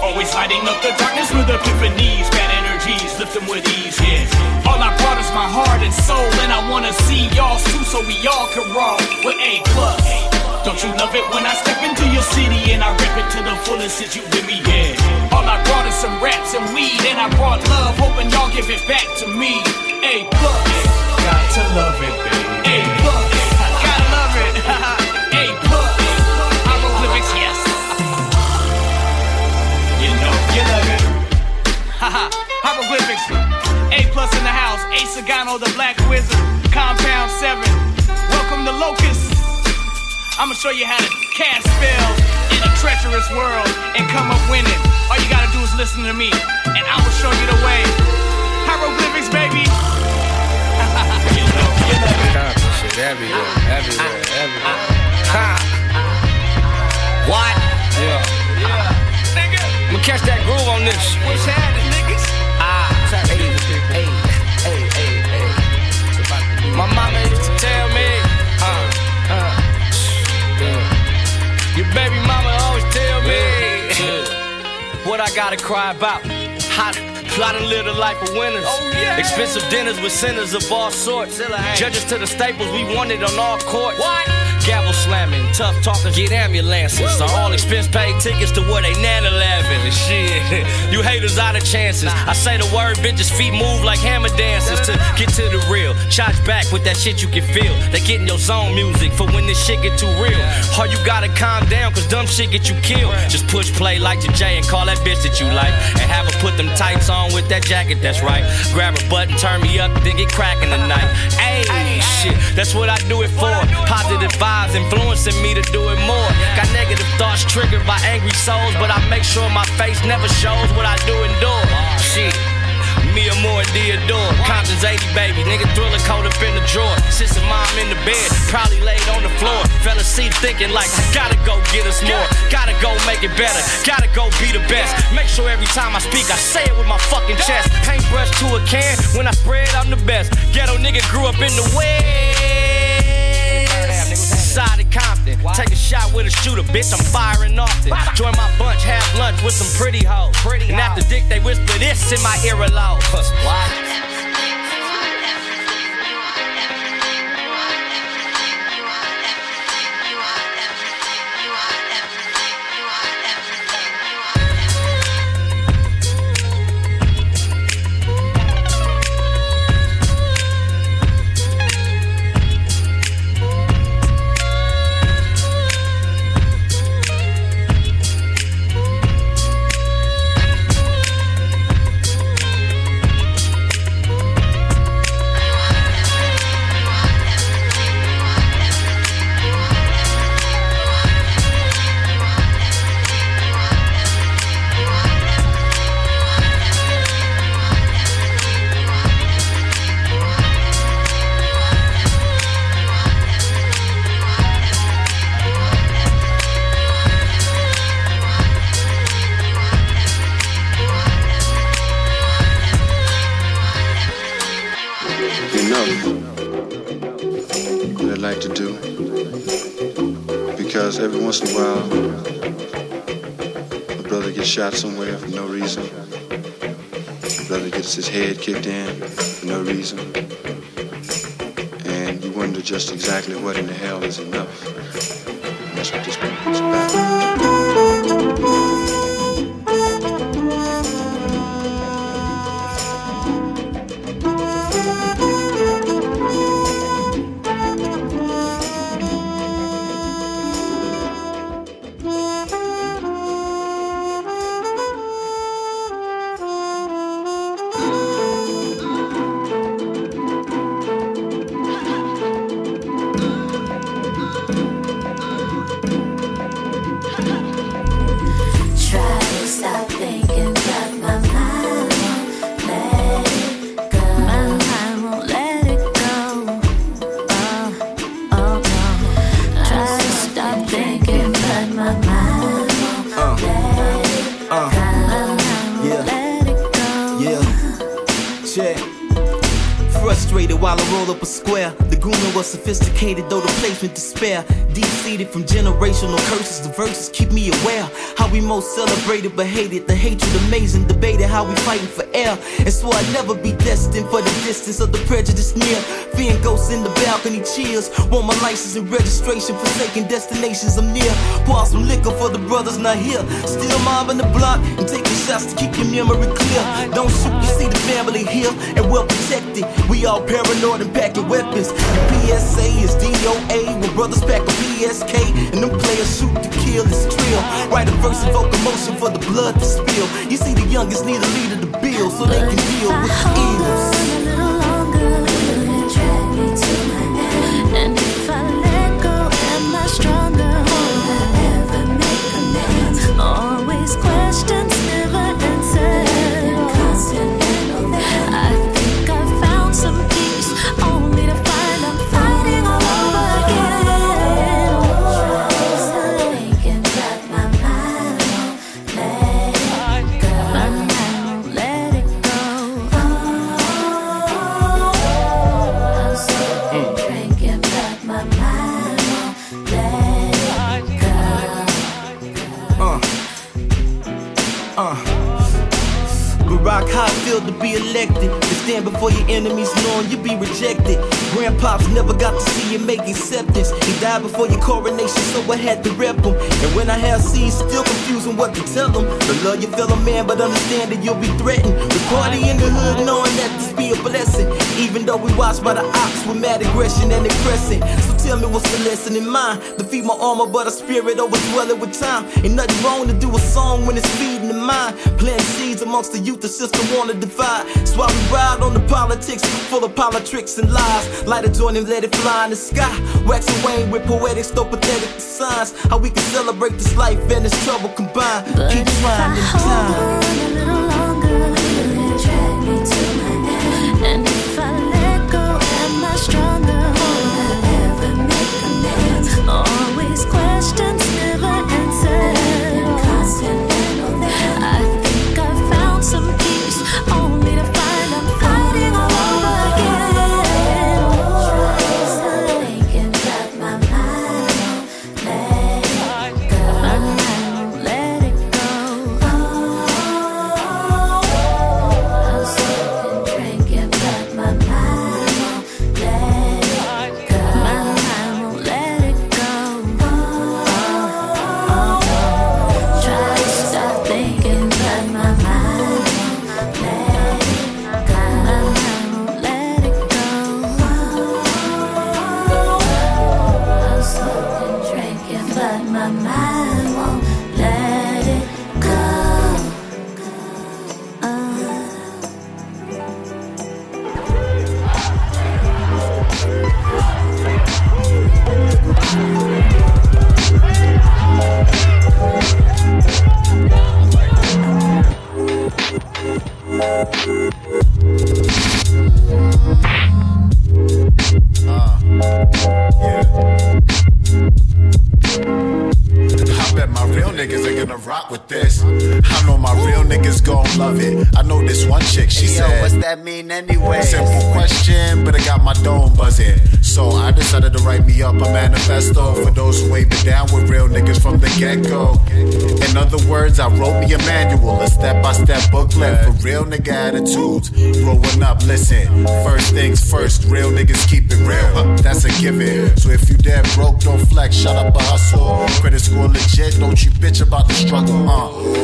Always lighting up the darkness with epiphanies, bad energies, lift them with ease, yeah. All I brought is my heart and soul, and I wanna see y'all too, so we all can roll with A plus. Don't you love it when I step into your city and I rip it to the fullest? Is you with me? Yeah. All I brought is some raps and weed, and I brought love, hoping y'all give it back to me. A plus. Got to love it, baby. Gotta love it. A plus. Hieroglyphics, yes. You know, you love it. Haha. Hieroglyphics. A plus in the house. A Sagano, the Black Wizard. Compound 7. Welcome to Locust. I'ma show you how to cast spells in a treacherous world and come up winning. All you gotta do is listen to me, and I will show you the way. Hieroglyphics, baby. Shit everywhere, everywhere, everywhere. Ha. What? Yeah. Yeah. Nigga. I'ma catch that groove on this. What's happening, niggas? Ah. Hey, hey, hey, hey, hey. My mama used to tell me, uh, uh, yeah. your baby mama always tell me what I gotta cry about. Hot. I done live the life of winners. Oh, yeah. Expensive dinners with sinners of all sorts. Judges to the staples, we wanted on all courts. What? Gavel slamming, tough talkers get ambulances. So all expense paid tickets to where they nana laughing and shit. you haters out of chances. I say the word, bitches feet move like hammer dancers to get to the real. Charge back with that shit you can feel. They getting your zone music for when this shit get too real. Or you gotta calm down cause dumb shit get you killed. Just push play like the J and call that bitch that you like. And have her put them tights on with that jacket, that's right. Grab her butt and turn me up, then get cracking tonight. Ayy, shit, that's what I do it for. Positive vibes influencing me to do it more. Got negative thoughts triggered by angry souls, but I make sure my face never shows what I do endure. Shit. Me or more Theodore. Compton's 80, baby. Nigga thriller coat up in the drawer. Sister mom in the bed, probably laid on the floor. Fell asleep thinking like, gotta go get us more. Gotta go make it better. Gotta go be the best. Make sure every time I speak, I say it with my fucking chest. Paintbrush to a can. When I spread, I'm the best. Ghetto nigga grew up in the west. Side of Compton. Take a shot with a shooter, bitch. I'm firing often. Join my bunch, have lunch with some pretty hoes. and after dick, they whisper this in my ear aloud. Kicked in frustrated while I roll up a square. The grooming was sophisticated, though the placement despair. Deep seated from generational curses, the verses keep me aware. How we most celebrated but hated, the hatred amazing, debated how we fighting for air. And swore I'd never be destined for the distance of the prejudice near. Fearing ghosts in the balcony chills. Want my license and registration, forsaken destinations I'm near. Pour some liquor for the brothers not here. Still mobbing the block and taking shots to keep your memory clear. Don't shoot, you see the family here and well protected. We all paranoid and packing weapons. The PSA is DOA when brothers pack a PSK and them players shoot to kill. It's trill. Write a verse, evoke emotion for the blood to spill. You see, the youngest need a leader to build so they can deal with the ills. And if I let go, am I stronger? To be elected. To stand before your enemies knowing you be rejected. Grandpops never got to see you make acceptance. He died before your coronation, so I had to rep him. And when I have seeds, still confusing what to tell them. The love your fellow man, but understand that you'll be threatened. The party in the hood, knowing that this be a blessing. Even though we watched by the ops with mad aggression and impressing. So tell me what's the lesson in mind? Defeat my armor, but a spirit overdwelling with time. Ain't nothing wrong to do a song when it's feeding the mind. Planting seeds amongst the youth, the system wanna divide. So I we ride on the politics, full of politics and lies. Light a joint and let it fly in the sky. Wax and wane with poetics, though pathetic signs. How we can celebrate this life and this trouble combined. Keep trying in time. Questions, listen, first things first, real niggas keep it real. That's a given. So if you dead broke, don't flex, shut up a hustle. Credit score legit, don't you bitch about the struggle. Uh,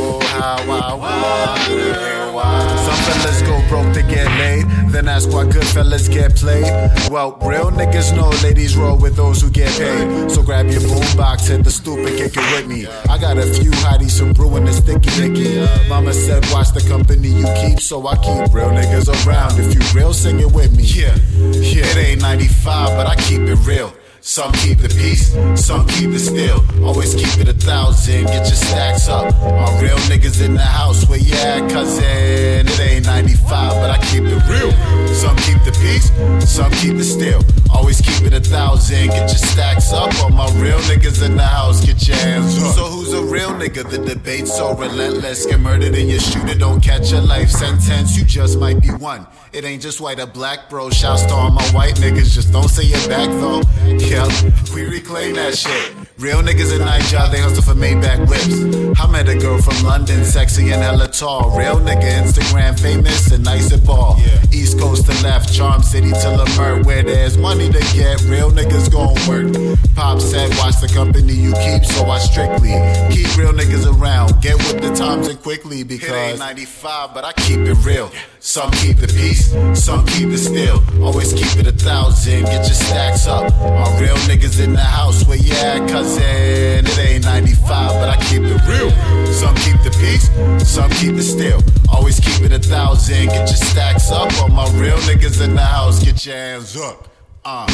ask why good fellas get played. Well, real niggas know ladies roll with those who get paid. So grab your boombox, hit the stoop and kick it with me. I got a few hotties, some brewing the sticky dicky. Mama said, watch the company you keep, so I keep real niggas around. If you real, sing it with me. Yeah, yeah. It ain't 95, but I keep it real. Some keep the peace, some keep the steel. Always keep it a thousand, get your stacks up. My real niggas in the house, where you at, cousin? It ain't 95, but I keep it real. Some keep the peace, some keep the steel. Always keep it a thousand, get your stacks up. All my real niggas in the house, get your hands up. So who's a real nigga? The debate's so relentless. Get murdered in your shooter, don't catch a life sentence. You just might be one. It ain't just white or black, bro. Shouts to all my white niggas, just don't say you're back though. Yep, we reclaim that shit. Real niggas in Niger, they hustle for Maybach whips. I met a girl from London, sexy and hella tall. Real nigga, Instagram famous and nice at ball. East coast to left, Charm City to Lamert, where there's money to get. Real niggas gon' work. Pop said, watch the company you keep, so I strictly keep real niggas around. Get with the times and quickly because it ain't 95, but I keep it real. Some keep the peace, some keep it still. Always keep it a thousand, get your stacks up. My real niggas in the house, where you at, cousin? It ain't 95, but I keep it real. Some keep the peace, some keep it still. Always keep it a thousand, get your stacks up. All my real niggas in the house, get your hands up. Uh.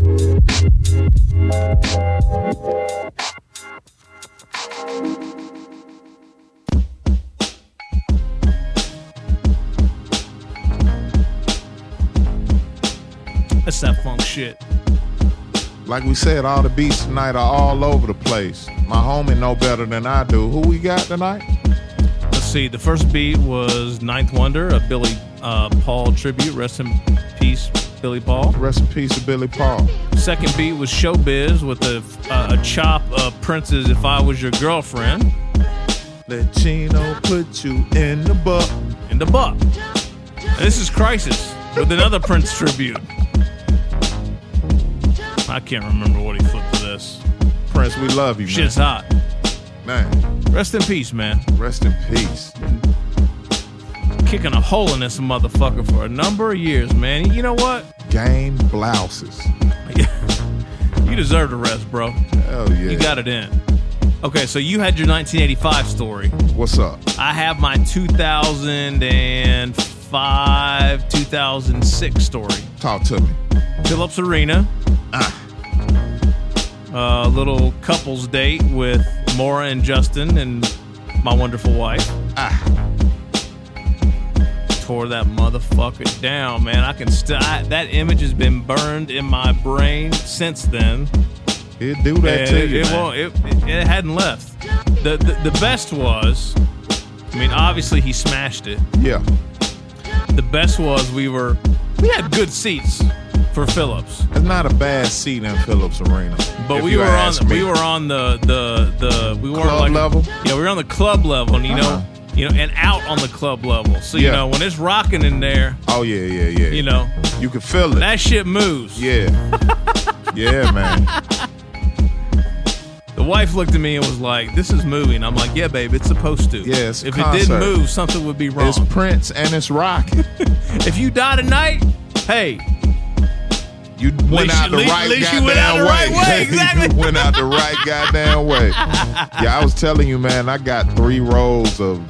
That's that funk shit. Like we said, all the beats tonight are all over the place. My homie know better than I do. Who we got tonight? Let's see. The first beat was Ninth Wonder, a Billy uh, Paul tribute. Rest in peace, Billy Paul. Rest in peace to Billy Paul. Second beat was Showbiz with a, uh, a chop of Prince's "If I Was Your Girlfriend." Let Chino put you in the buck. In the buck. And this is Crisis with another Prince tribute. I can't remember what he flipped for this. Prince, we love you, man. Shit's hot. Man. Rest in peace, man. Rest in peace. Kicking a hole in this motherfucker for a number of years, man. You know what? Game blouses. you deserve the rest, bro. Hell yeah. You got it in. Okay, so you had your 1985 story. What's up? I have my 2005, 2006 story. Talk to me. Phillips Arena. Ah. A little couples date with Maura and Justin and my wonderful wife. Ah. Tore that motherfucker down, man. I can still. That image has been burned in my brain since then. It do that And to it, you, it man. won't. It, it, it hadn't left. The, the the best was, I mean, obviously he smashed it. Yeah. The best was we were we had good seats for Phillips, It's not a bad seat in Phillips Arena. but we were on me. we were on the the the we weren't Club like level? Yeah, we were on the club level, and you Uh-huh. know. You know, and out on the club level. So you Yeah. know, when it's rocking in there, Oh yeah, yeah, yeah. you know, You can feel it. that shit moves. Yeah. yeah, man. The wife looked at me and was like, "This is moving." I'm like, "Yeah, babe, it's supposed to. Yeah, if it didn't move, something would be wrong. It's Prince and it's rocking. if you die tonight, hey, You went least out the least- right least you goddamn went out the way. right way, exactly. you went out the right goddamn way. Yeah, I was telling you, man, I got three rolls of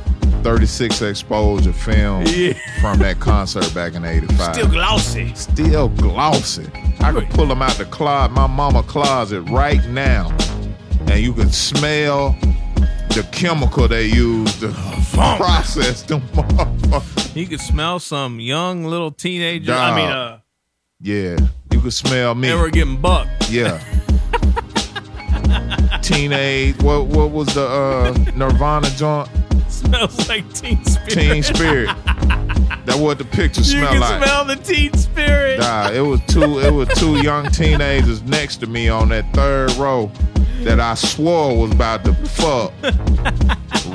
36 exposure film Yeah. from that concert back in 85. still glossy. Still glossy. I could pull them out the closet, my mama closet right now, and you could smell the chemical they use to process them. You could smell some young little teenager. I mean, uh, Yeah, you could smell me. they were getting bucked. Yeah. Teenage. What what was the uh, Nirvana joint? Smells like Teen Spirit. Teen Spirit. That what the picture You can like. smell the Teen Spirit. Nah, it was two. It was two young teenagers next to me on that third row that I swore was about to fuck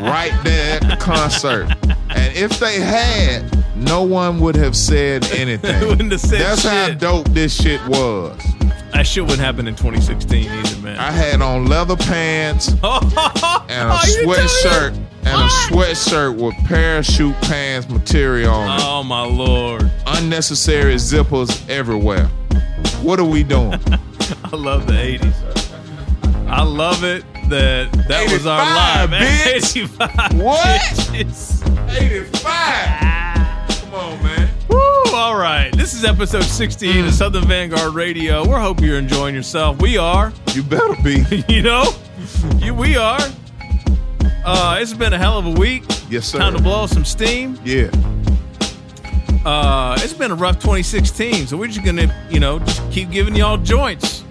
right there at the concert. And if they had, no one would have said anything. Said That's how dope this shit was. That shit wouldn't happen in 2016 either, man. I had on leather pants oh, and a Oh, telling me? sweatshirt and a sweatshirt with parachute pants material on it. Oh my lord! Unnecessary zippers everywhere. What are we doing? I love the 80s. I love it that that was our 85, live, man. bitch. 85. What? bitches. 85. Come on, man. All right, this is episode 68 of Southern Vanguard Radio. We hope you're enjoying yourself. We are. You better be. You know, you, we are. Uh, it's been a hell of a week. Yes, sir. Time to blow some steam. Yeah. Uh, it's been a rough 2016, so we're just gonna, you know, just keep giving y'all joints.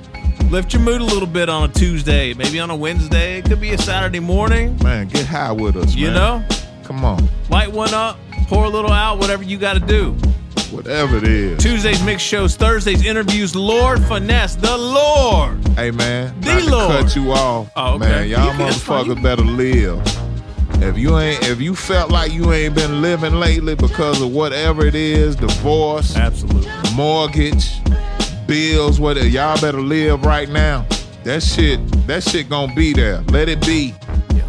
Lift your mood a little bit on a Tuesday, maybe on a Wednesday. It could be a Saturday morning. Man, get high with us, You man. know, Come on. light one up, pour a little out, whatever you got to do. Whatever it is. Tuesdays mix shows, Thursdays interviews. Lord finesse, the Lord. Hey man, The not to Lord. cut you off. Oh, okay. Man, y'all You can- that's fine. motherfuckers better live. If you ain't if you felt like you ain't been living lately because of whatever it is, divorce, absolutely, mortgage, bills, whatever, y'all better live right now. That shit, that shit gonna be there. Let it be.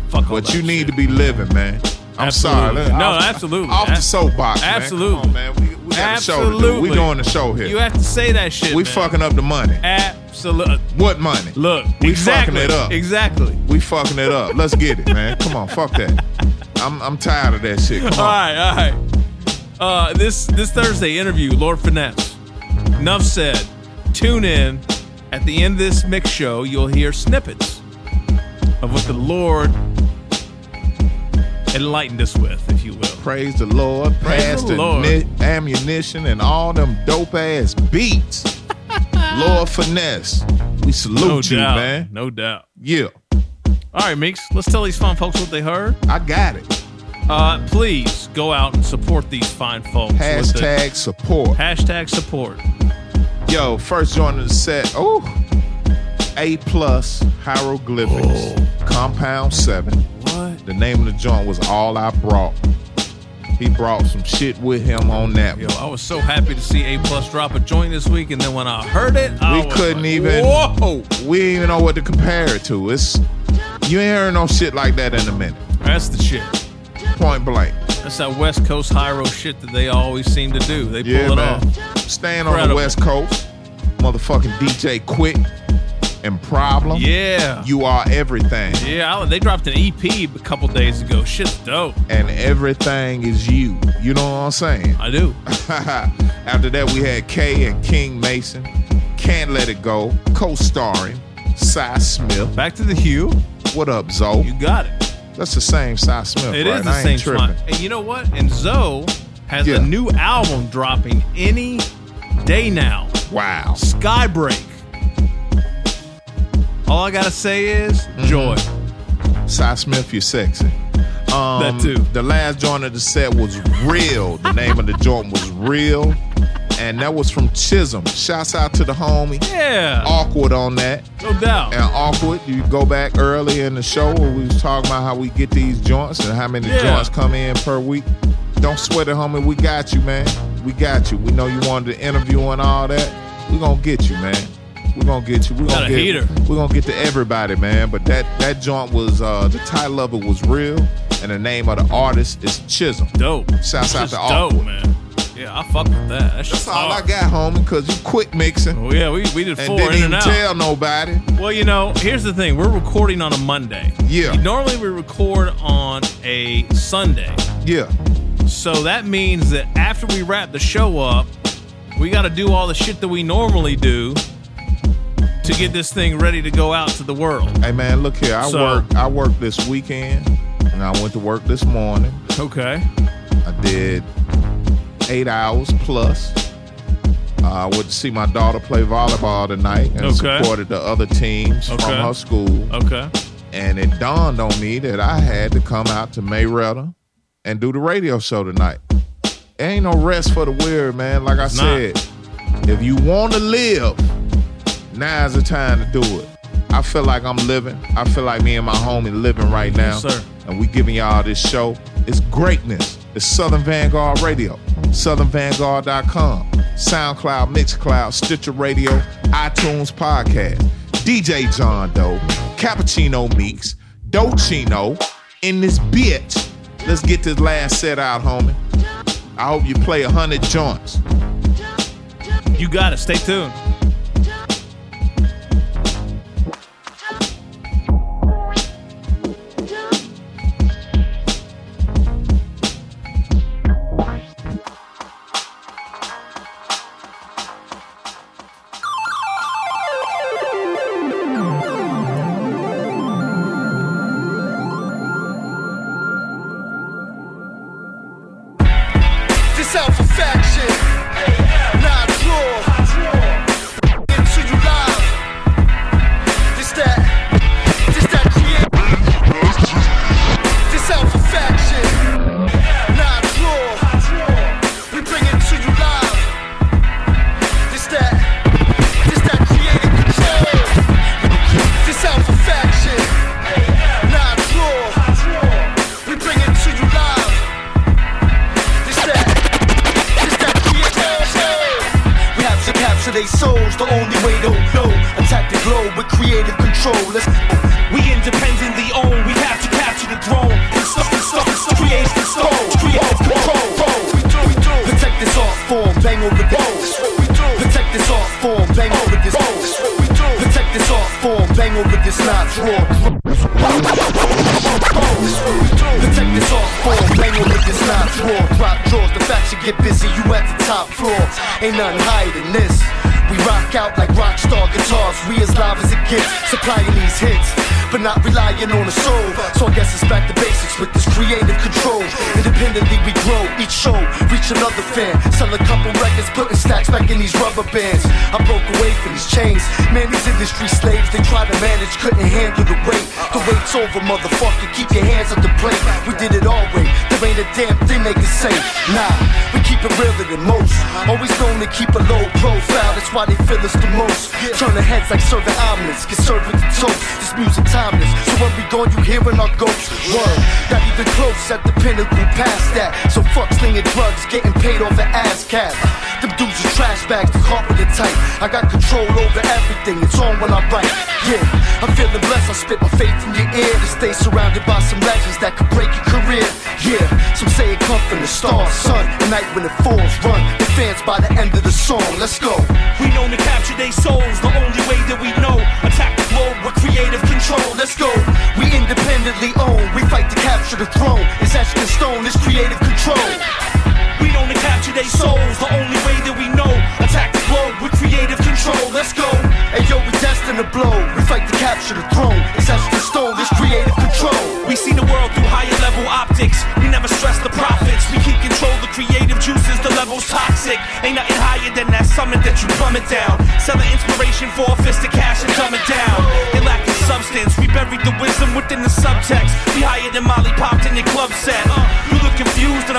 fuck but you need to be living, man. I'm sorry. Absolutely. Let- No, absolutely. Off the soapbox, man. Absolutely. Come on, man. We, we got a show to do. We doing the show here. You have to say that shit. we man. fucking up the money. Absolutely. What money? Look, we exactly, fucking it up. Exactly. We fucking it up. Let's get it, man. Come on, fuck that. I'm I'm tired of that shit. Come All on. right, all right. Uh, this this Thursday interview, Lord Finesse. Enough said. Tune in. At the end of this mix show, you'll hear snippets of what the Lord enlightened us with, if you will. Praise the Lord. Praise the Lord. ni- ammunition and all them dope ass beats. Lord finesse. We salute No you, doubt. man. No doubt. Yeah. All right, Meeks, let's tell these fine folks what they heard. I got it. Uh, please go out and support these fine folks. with the- Hashtag support. Hashtag support. Yo, first joint of the set. Oh, A plus hieroglyphics. Compound seven. The name of the joint was All I Brought. He brought some shit with him on that. Yo, I was so happy to see A Plus drop a joint this week, and then when I heard it, I we was couldn't like, even. Whoa! We didn't even know what to compare it to. It's you ain't heard no shit like that in a minute. That's the shit. Point blank. That's that West Coast high road shit that they always seem to do. They pull Yeah, it man. off. Staying on the West Coast, motherfucking DJ Quik and Problem. Yeah. You are everything. Yeah, I, they dropped an EP a couple days ago. Shit's dope. And everything is you. You know what I'm saying? I do. After that, we had Kay and King Mason. Can't Let It Go. Co-starring Sy Smith. Back to the Hue. What up, Zoe? You got it. That's the same Sy Smith, It is right? the same tripping. And you know what? And Zoe has Yeah. a new album dropping any day now. Wow. Skybreak. All I gotta say is Mm-hmm. joy. Sy Smith, you're sexy. Um, That too. The last joint of the set was Real. The name of the joint was Real. And that was from Chisholm. Shouts out to the homie. Yeah. Awkward on that. No doubt. And awkward, you go back early in the show where we was talking about how we get these joints and how many Yeah. joints come in per week. Don't sweat it, homie. We got you, man. We got you. We know you wanted to interview and all that. We gonna get you, man. We gonna get you. We Got gonna get. heater. We gonna get to everybody, man. But that that joint was uh the title of it was real, and the name of the artist is Chisholm. Dope. Shouts out to dope, man. Yeah, I fuck with that. That's, That's all I got, homie. Cause you quit mixing. Oh yeah, we, we did four and didn't in even and out. tell nobody. Well, you know, here's the thing. We're recording on a Monday. Yeah. Normally we record on a Sunday. Yeah. So that means that after we wrap the show up, we got to do all the shit that we normally do to get this thing ready to go out to the world. Hey man, look here. I So- work. I worked this weekend, and I went to work this morning. Okay. I did eight hours plus. Uh, I went to see my daughter play volleyball tonight and Okay. supported the other teams Okay. from her school. Okay. And it dawned on me that I had to come out to Marietta and do the radio show tonight. Ain't no rest for the weary, man. Like I not. said, if you want to live, now's the time to do it. I feel like I'm living. I feel like me and my homie living right now. Yes, sir. And we giving y'all this show. It's greatness. It's Southern Vanguard Radio. SouthernVanguard.com. SoundCloud, Mixcloud, Stitcher Radio, iTunes Podcast. DJ John Doe, Cappuccino Meeks, Dochino in this bitch. Let's get this last set out, homie. I hope you play a hundred joints. You got it. Stay tuned.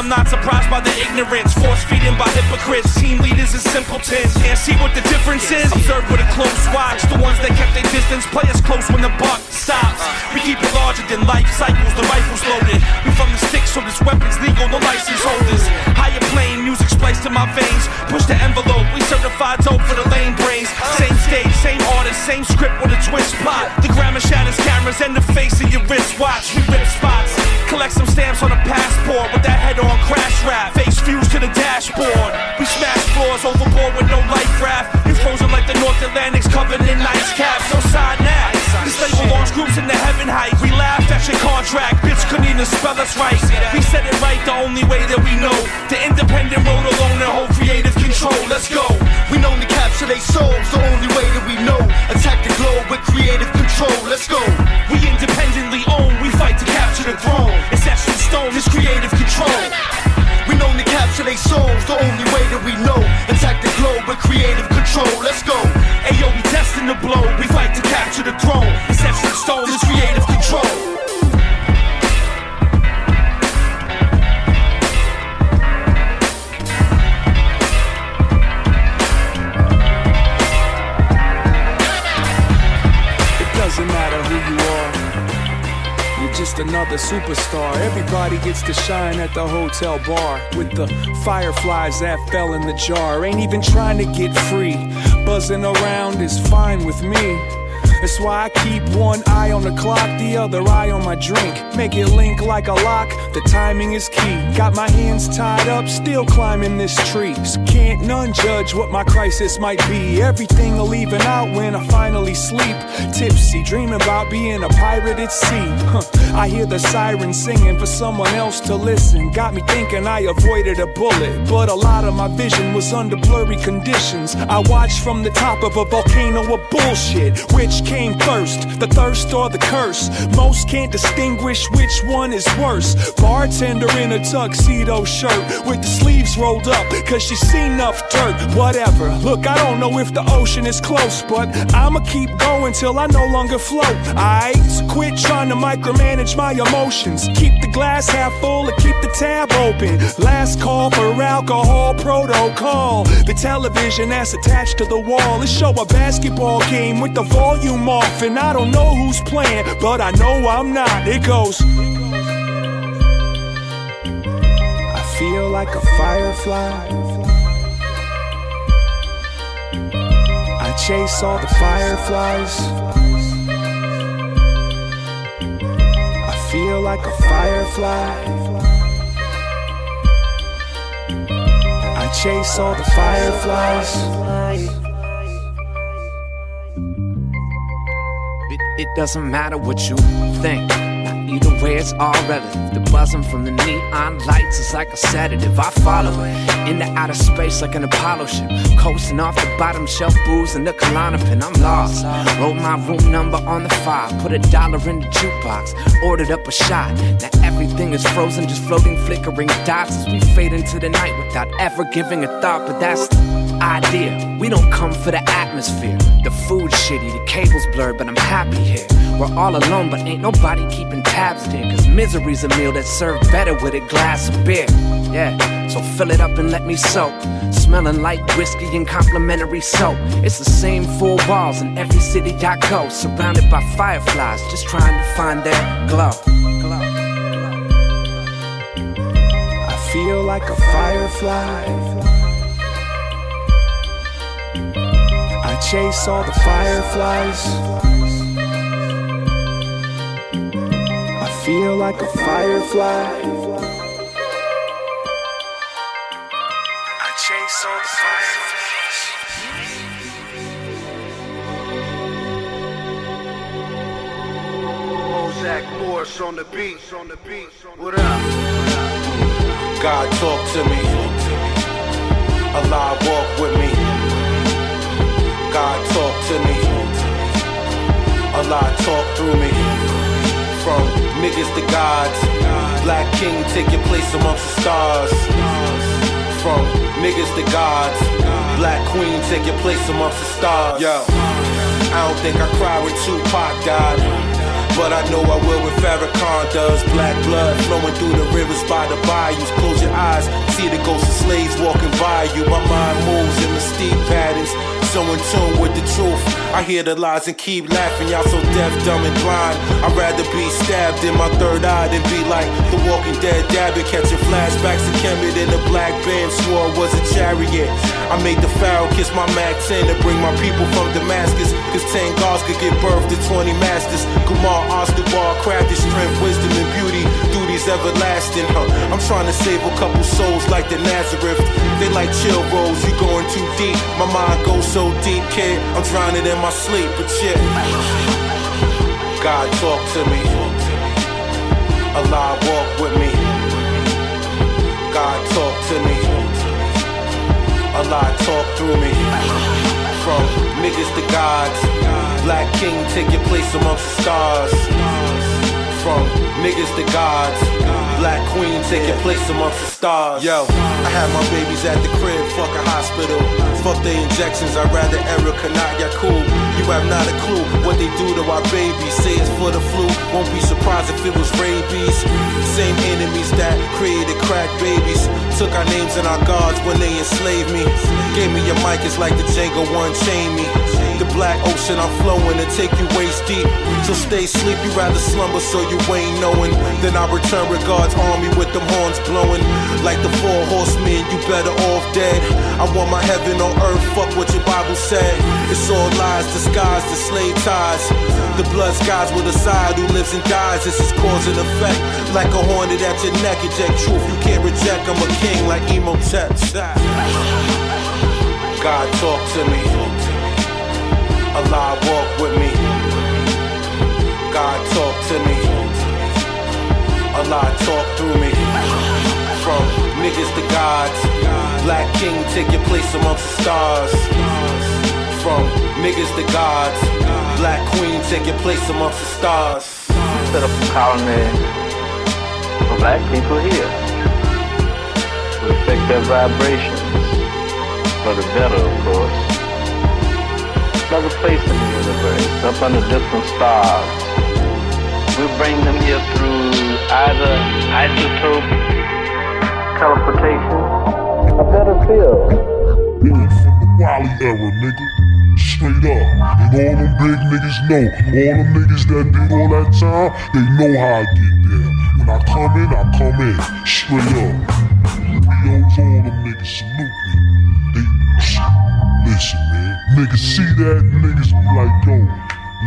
I'm not surprised by the ignorance. Force feeding by hypocrites. Team leaders and simpletons. Can't see what the difference is. Observe with a close watch. The ones that kept their distance play us close when the buck stops. We keep it larger than life cycles. The rifles loaded. We from the sticks, so this weapon's legal. The license holders. Higher plane, music spliced to my veins. Push the envelope. We certified dope for the lame brains. Same stage, same artist, same script with a twist plot. The grammar shatters cameras and the face of your wristwatch. We rip spots. Collect some stamps on a passport with that head on crash rap. Face fused to the dashboard. We smash floors overboard with no life raft. You frozen like the North Atlantic's covered in ice caps. No sign that. Label launch groups in the heaven height. We laughed at your contract. Bitch couldn't even spell us right. We said it right the only way that we know. The independent road alone and hold creative control. Let's go. We known to capture their souls. The only way that we know. Attack the globe with creative control. Let's go. We independently own. We fight to capture the throne. It's etched in stone. It's creative control. We known to capture their souls. The only way that we know. Attack the globe with creative control. Let's go. To blow. We fight to capture the throne. In stone. It's creative control. It doesn't matter who you are. You're just another superstar. Everybody gets to shine at the hotel bar with the fireflies that fell in the jar. Ain't even trying to get free. Buzzing around is fine with me. That's why I keep one eye on the clock, the other eye on my drink. Make it link like a lock, the timing is key. Got my hands tied up, still climbing this tree. So can't none judge what my crisis might be. Everything will even out when I finally sleep. Tipsy, dreaming about being a pirate at sea. I hear the siren singing for someone else to listen. Got me thinking I avoided a bullet, but a lot of my vision was under blurry conditions. I watched from the top of a volcano of bullshit. Which came first, the thirst or the curse? Most can't distinguish which one is worse. Bartender in a tuxedo shirt with the sleeves rolled up, cause she seen enough dirt. Whatever. Look, I don't know if the ocean is close, but I'ma keep going till I no longer float. So quit trying to micromanage my emotions. Keep the glass half full and keep the tab open. Last call for alcohol protocol. The television that's attached to the wall. It show a basketball game with the volume volume off, and I don't know who's playing, but I know I'm not. It goes. I feel like a firefly. I chase all the fireflies. I feel like a firefly. I chase all the fireflies. It, doesn't matter what you think. Either way, it's all relative. The buzzing from the neon lights is like a sedative. I follow it into outer space like an Apollo ship. Coasting off the bottom shelf booze and the Klonopin. I'm lost. Wrote my room number on the file. Put a dollar in the jukebox. Ordered up a shot. Now everything is frozen, just floating, flickering dots as we fade into the night without ever giving a thought. But that's the idea. We don't come for the atmosphere. The food's shitty, the cable's blurred, but I'm happy here. We're all alone, but ain't nobody keeping tabs there. Cause misery's a meal that's served better with a glass of beer. Yeah, so fill it up and let me soak. Smelling like whiskey and complimentary soap. It's the same four walls in every city I go. Surrounded by fireflies, just trying to find their glow. I feel like a firefly. I chase all the fireflies. Feel like a firefly. I chase all the fireflies. Zach Morris on the beat. On the beat. What up? God talk to me. Allah walk with me. God talk to me. Allah talk through me. From niggas to gods. Black King take your place amongst the stars. From niggas to gods. Black Queen take your place amongst the stars. Yo, I don't think I cried when Tupac died. But I know I will when Farrakhan does. Black blood flowing through the rivers by the bayous. Close your eyes, see the ghosts of slaves walking by you. My mind moves in mystique patterns. So in tune with the truth. I hear the lies and keep laughing. Y'all so deaf, dumb, and blind. I'd rather be stabbed in my third eye than be like the walking dead dabbing, catching flashbacks of Kemet in the black band. Swore was a chariot. I made the Pharaoh kiss my Mac 10 to bring my people from Damascus. Cause 10 gods could give birth to 20 masters. Kumar, Osterbar, crafted strength, wisdom, and beauty. Duties everlasting, huh? I'm trying to save a couple souls like the Nazareth. They like chill rolls, you going too deep. My mind goes so deep, kid. I'm drowning in my sleep, but shit. God talk to me. Allah walk with me. God talk to me. Allah talk through me. From niggas to gods. Black King take your place amongst the stars. From niggas to gods. Black Queen taking your place amongst the stars. Yo, I had my babies at the crib, fuck a hospital. Fuck the injections, I'd rather Erica, not Yakub. You have not a clue what they do to our babies. Say it's for the flu, won't be surprised if it was rabies. Same enemies that created crack babies. Took our names and our gods when they enslaved me. Gave me a mic, it's like the Django one chain me. Black ocean, I'm flowing and take you waist deep. So stay sleep, you rather slumber so you ain't knowing. Then I return with God's army with them horns blowing. Like the four horsemen, you better off dead. I want my heaven on earth, fuck what your Bible said. It's all lies disguised as slave ties. The blood skies with a side who lives and dies. This is cause and effect. Like a hornet at your neck, eject truth you can't reject. I'm a king like Imhotep. God talk to me. Allah walk with me. God talk to me. Allah talk through me. From niggas to gods. Black King take your place amongst the stars. From niggas to gods. Black Queen take your place amongst the stars. Set up a colony for black people here to affect their vibrations for the better, of course. Another place in the universe, up under different stars. We'll bring them here through either isotope teleportation, a better field. Born from the Wally era, nigga. Straight up. And all them big niggas know. All them niggas that did all that time, they know how I get there. When I come in, I come in. Straight up. PO's all them niggas salute Niggas see that, niggas be like, yo,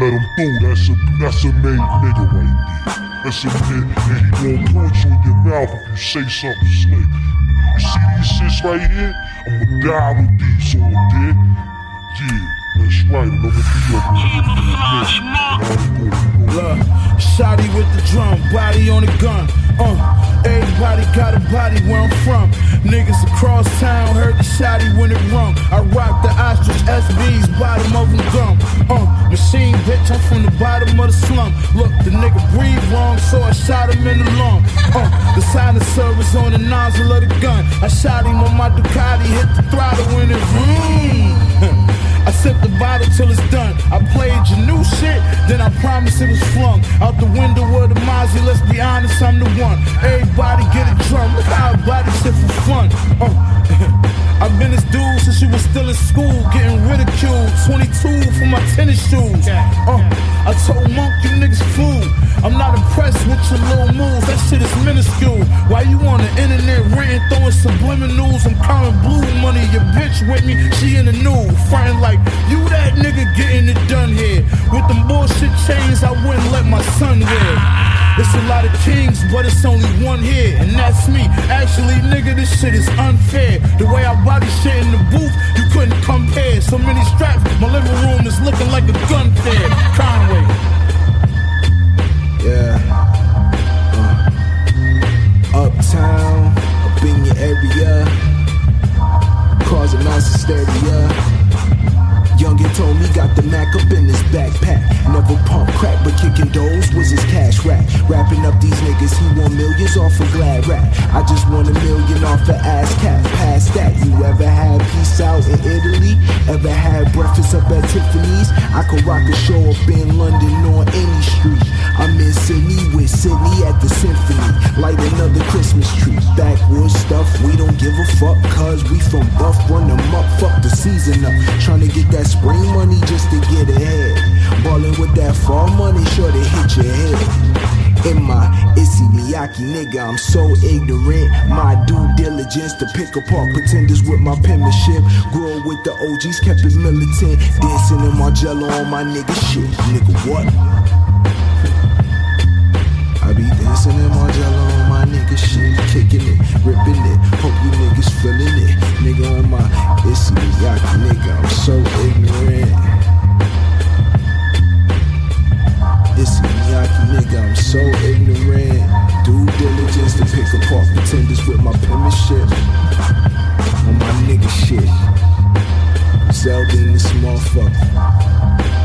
let them through. That's a, that's a made nigga right there. That's a bit, and he gon' punch you in your mouth if you say something slick. You see these shits right here? I'ma die with these on, dick. Yeah, that's right, and I'ma be up here. Look, shotty with the drum, body on the gun. Uh, everybody got a body where I'm from. Niggas across town heard the shotty when it rung. I rock the ostrich SBs, bottom of them gum. Uh, machine bitch, I'm from the bottom of the slum. Look, the nigga breathe wrong, so I shot him in the lung. Uh, the silencer was on the nozzle of the gun. I shot him on my Ducati, hit the throttle in it. Vroom. I sip the bottle till it's done. I played your new shit, then I promise it was flung out the window of the Mozzie. Let's be honest, I'm the one. Everybody get a drum. Look how I body for fun. Uh, I've been this dude since you was still in school, getting ridiculed. 22 for my tennis shoes. Uh, I told Monk, you niggas fool. I'm not impressed with your little moves. That shit is minuscule. Why you on the internet ranting, throwing subliminals? I'm counting blue money. Your bitch with me, she in the nude, frontin' like you that nigga getting it done here. With them bullshit chains, I wouldn't let my son wear. It's a lot of kings, but it's only one here, and that's me. Actually, nigga, this shit is unfair. The way I body shit in the booth, you couldn't compare. So many straps, my living room is looking like a gun fair. Conway. Yeah. Uh, uptown, up in your area, causing mass hysteria. Youngin told me got the Mac up in his backpack. Never pump crack, but kicking doors was his cash rap. Wrapping up these niggas, he want millions off a glad rap. I just want a million off a ass cap. Past that, you ever had peace out in Italy? Ever had breakfast up at Tiffany's? I could rock a show up in London on any street. I'm in Sydney with Sydney at the symphony. Light another Christmas tree. Backwoods stuff, we don't give a fuck, cause we from Buff, run them up, fuck the season up. Trying to get that spring money just to get ahead. Ballin' with that fall money, sure to hit your head. In my Issey Miyake nigga, I'm so ignorant. My due diligence to pick apart pretenders with my penmanship. Grew up with the OGs, kept it militant. Dancing in Margiela on my nigga shit. Nigga, what? I be dancing in my nigga shit. Kicking it, ripping it. Hope you niggas feeling it. Nigga on my Issey Miyake nigga, I'm so ignorant. Issey Miyake nigga, I'm so ignorant. Due diligence to pick apart pretenders with my penmanship. On my nigga shit. Zelda in this motherfucker.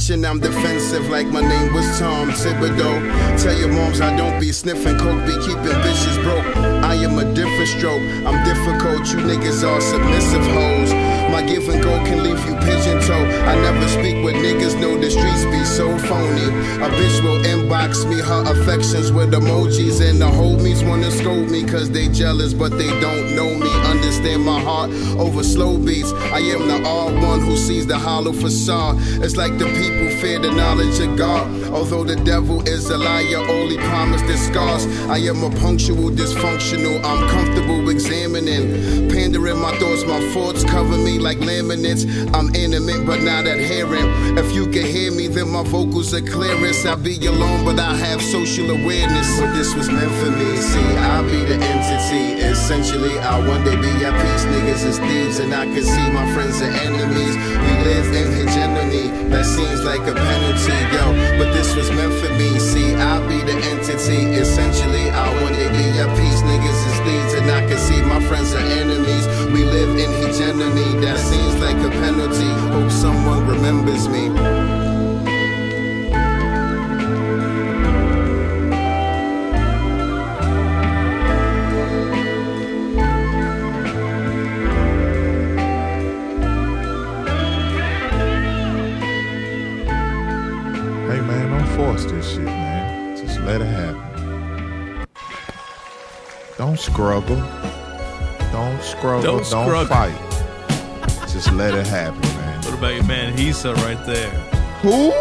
Mention I'm defensive like my name was Tom Thibodeau? Tell your moms I don't be sniffing coke, be keeping bitches broke. I am a different stroke. I'm difficult, you niggas are submissive hoes. My give and go can leave you pigeon toe. I never speak with niggas, know the streets be so phony. A bitch will inbox me her affections with emojis, and the homies wanna scold me cause they jealous, but they don't know me. Understand my heart over slow beats. I am the odd one who sees the hollow facade. It's like the people fear the knowledge of God. Although the devil is a liar, only promise the scars. I am a punctual, dysfunctional. I'm comfortable examining, pandering my thoughts. My thoughts cover me like laminates. I'm intimate but not adherent. If you can hear me, then my vocals are clearest. I'll be alone, but I have social awareness. But this was meant for me. See, I'll be the entity. Essentially, I'll one day be at peace. Niggas is thieves, and I can see my friends and enemies. We live in hegemony. That seems like a penalty, yo. But this this was meant for me. See, I'll be the entity. Essentially, I want to be at peace. Niggas is thieves, and I can see my friends are enemies. We live in hegemony. That seems like a penalty. Hope someone remembers me. Struggle. Don't struggle. Don't Don't, struggle. fight. Just let it happen, man. What about your man Hisa right there? Who?